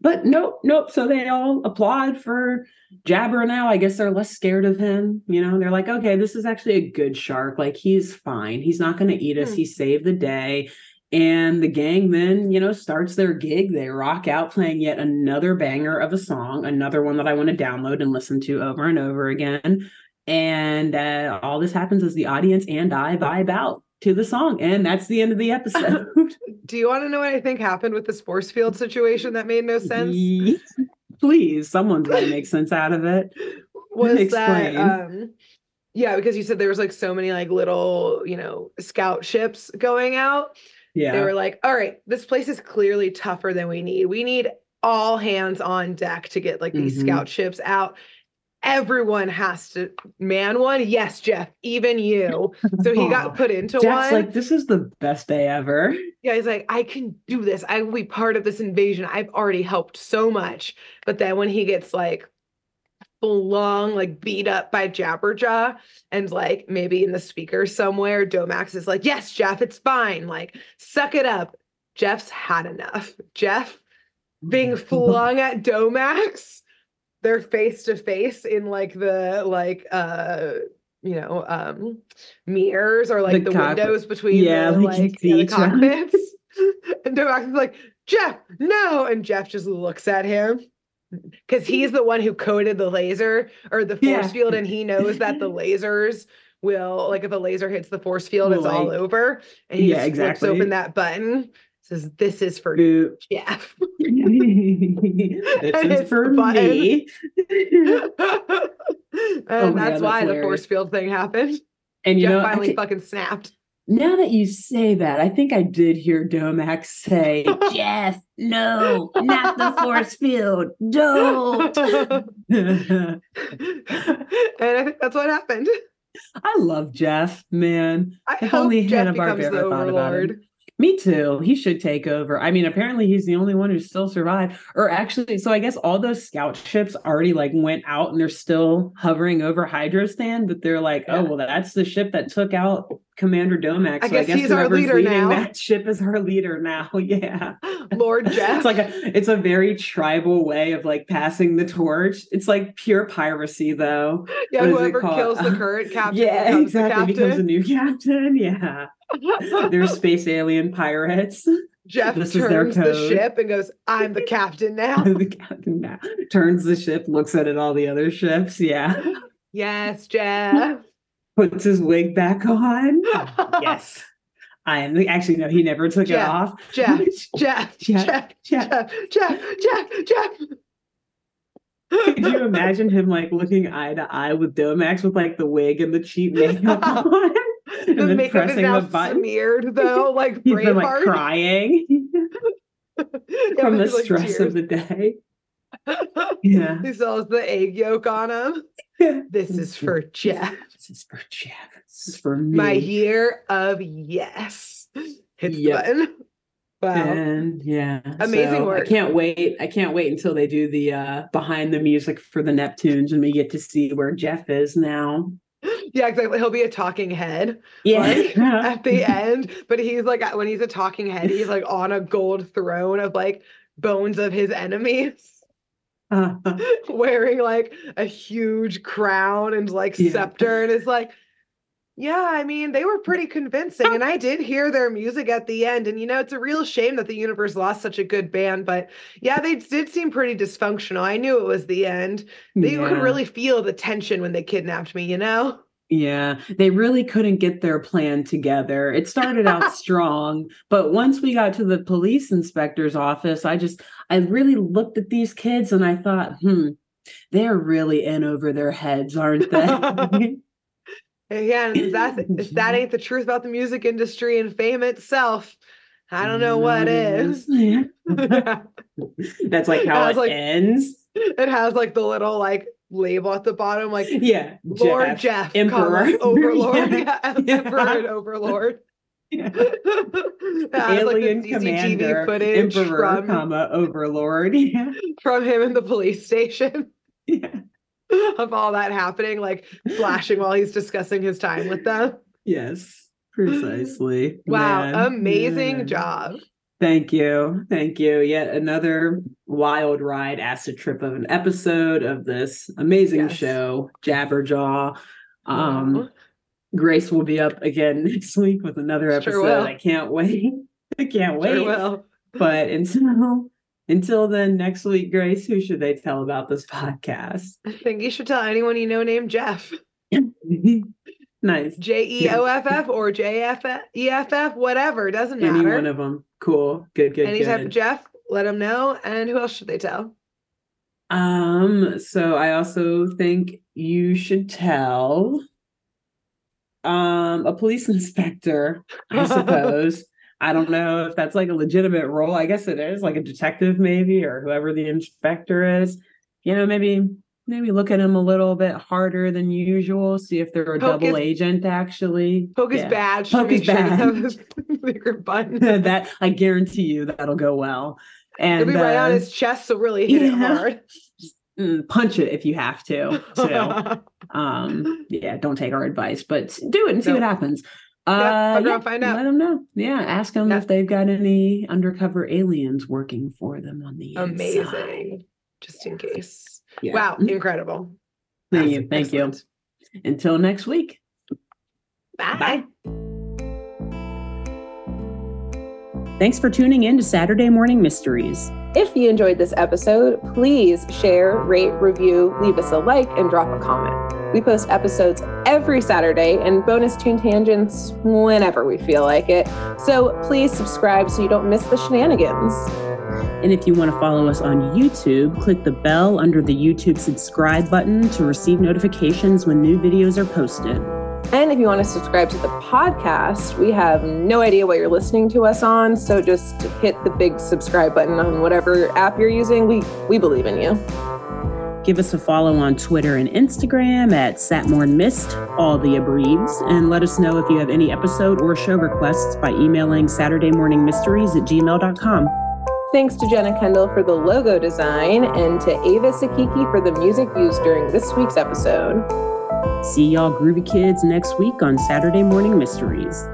But nope, nope. So they all applaud for Jabber now. I guess they're less scared of him. You know, they're like, okay, this is actually a good shark. Like he's fine. He's not going to eat us. Hmm. He saved the day. And the gang then, you know, starts their gig. They rock out playing yet another banger of a song, another one that I want to download and listen to over and over again. And uh, all this happens as the audience and I vibe out to the song. And that's the end of the episode. Do you want to know what I think happened with the sports field situation that made no sense? Please, someone's got to make sense out of it. was that um yeah because you said there was like so many like little you know scout ships going out Yeah. they were like all right this place is clearly tougher than we need we need all hands on deck to get like these Mhm. scout ships out everyone has to man one yes jeff even you so he got put into Jack's one like, this is the best day ever. yeah, he's like, I can do this. I will be part of this invasion. I've already helped so much. But then when he gets like long, like beat up by Jabberjaw, and like maybe in the speaker somewhere, Domax is like, Yes, Jeff, it's fine. Like, suck it up. Jeff's had enough. Jeff being flung at Domax. They're face to face in like the like uh you know um mirrors or like The the, cock- windows between Yeah, the like yeah, the cockpits. and Domax is like, Jeff, no. And Jeff just looks at him because he's the one who coded the laser or the force Yeah. field, and he knows that the lasers will like if a laser hits the force field, it's all over. And he Yeah, just flips open that button, says, This is for Boo. Jeff. this is for button. me. Oh and Oh that's God, why that's the force field thing happened. And you Jeff know, finally can- fucking snapped. now that you say that, I think I did hear Domax say, Jeff, no, not the force field. Don't. and I think that's what happened. I love Jeff, man. I If only Jeff Hanna-Barbera the thought about it. Me too. He should take over. I mean, apparently he's the only one who still survived. Or actually, so I guess all those scout ships already like went out and they're still hovering over Hydrostan, but they're like, oh well, that's the ship that took out Commander Domax. I so guess I guess he's our leader now. that ship is our leader now. Yeah. Lord Jeff. It's like a it's a very tribal way of like passing the torch. It's like pure piracy though. yeah, what whoever kills the current captain yeah, becomes exactly. the Becomes a new captain. Yeah. They're space alien pirates. Jeff this turns the ship and goes, I'm the captain now. the captain now turns the ship, looks at it, all the other ships. Yeah. yes, Jeff. Puts his wig back on. Yes. I am actually no, he never took Jeff, it off. Jeff, Jeff, Jeff, Jeff, Jeff. Jeff, Jeff, Jeff, Jeff. Could you imagine him like looking eye to eye with Domax with like the wig and the cheap makeup on? And the then makeup is pressing now a button. smeared though, like He's been like crying Yeah, from the like, stress of the day. Yeah. he still has the egg yolk on him. This is for Jeff. This is for Jeff. This is for me. My year of yes. Hit the Yep. button. Wow. And yeah, Amazing so work. I can't wait. I can't wait until they do the uh behind the music for the Neptunes and we get to see where Jeff is now. Yeah, exactly. He'll be a talking head Yeah. Like, at the end, but he's like when he's a talking head, he's like on a gold throne of like bones of his enemies, uh-huh. wearing like a huge crown and like Yeah. scepter, and is like, yeah, I mean, they were pretty convincing, and I did hear their music at the end, and you know, it's a real shame that the universe lost such a good band, but yeah, they did seem pretty dysfunctional. I knew it was the end. They could Yeah. really feel the tension when they kidnapped me, you know. Yeah, they really couldn't get their plan together. It started out strong, but once we got to the police inspector's office, I just I really looked at these kids and I thought, hmm, they're really in over their heads, aren't they? Yeah, and if that's if that ain't the truth about the music industry and fame itself, I don't know what is. That's like how it like- ends. It has like the little like label at the bottom, like Yeah, Lord Jeff, Emperor. comma, Overlord, Yeah. yeah, Yeah. Emperor and Overlord. Yeah. Has, like, Alien commander, footage emperor, from, comma overlord. Yeah, from him in the police station yeah, of all that happening, like flashing while he's discussing his time with them. yes, precisely. Wow, Man, amazing yeah. job. Thank you, thank you. Yet another wild ride, acid trip of an episode of this amazing Yes. show, Jabberjaw. Um, Wow. Grace will be up again next week with another episode. will. I can't wait. I can't wait. Sure will. But until until then, next week, Grace, who should they tell about this podcast? I think you should tell anyone you know named Jeff. nice. J E O F F or J F E F F, whatever. Doesn't matter. Any one of them. Cool. Good, good, Any good. type of Jeff, let them know. And who else should they tell? Um, so I also think you should tell um a police inspector, I suppose. I don't know if that's like a legitimate role. I guess it is, like a detective maybe, or whoever the inspector is. You know, maybe maybe look at him a little bit harder than usual, see if they're a Poke double agent actually. Poke Yeah. badge Poke to his make sure badge. has button. that I guarantee you that'll go well. And It'll be right on uh, his chest, so really hit it hard. mm, punch it if you have to. too. um yeah don't take our advice but do it and see what happens Yeah, uh yeah, find out. let them know yeah ask them Yeah. if they've got any undercover aliens working for them on the inside. Amazing. Just in case. Yeah. Wow, mm-hmm. incredible. thank you That's thank you until next week Bye. thanks for tuning in to saturday morning mysteries If you enjoyed this episode, please share, rate, review, leave us a like, and drop a comment. We post episodes every Saturday and bonus tune tangents whenever we feel like it. So please subscribe so you don't miss the shenanigans. And if you want to follow us on youtube click the bell under the youtube subscribe button to receive notifications when new videos are posted And if you want to subscribe to the podcast, we have no idea what you're listening to us on. So just hit the big subscribe button on whatever app you're using. We we believe in you. Give us a follow on Twitter and Instagram at Satmorn Myst, all the abreves, and let us know if you have any episode or show requests by emailing saturday SaturdayMorningMysteries at gmail.com. Thanks to Jenna Kendall for the logo design and to Avis Akekee for the music used during this week's episode. See y'all groovy kids next week on Saturday Morning Mysteries.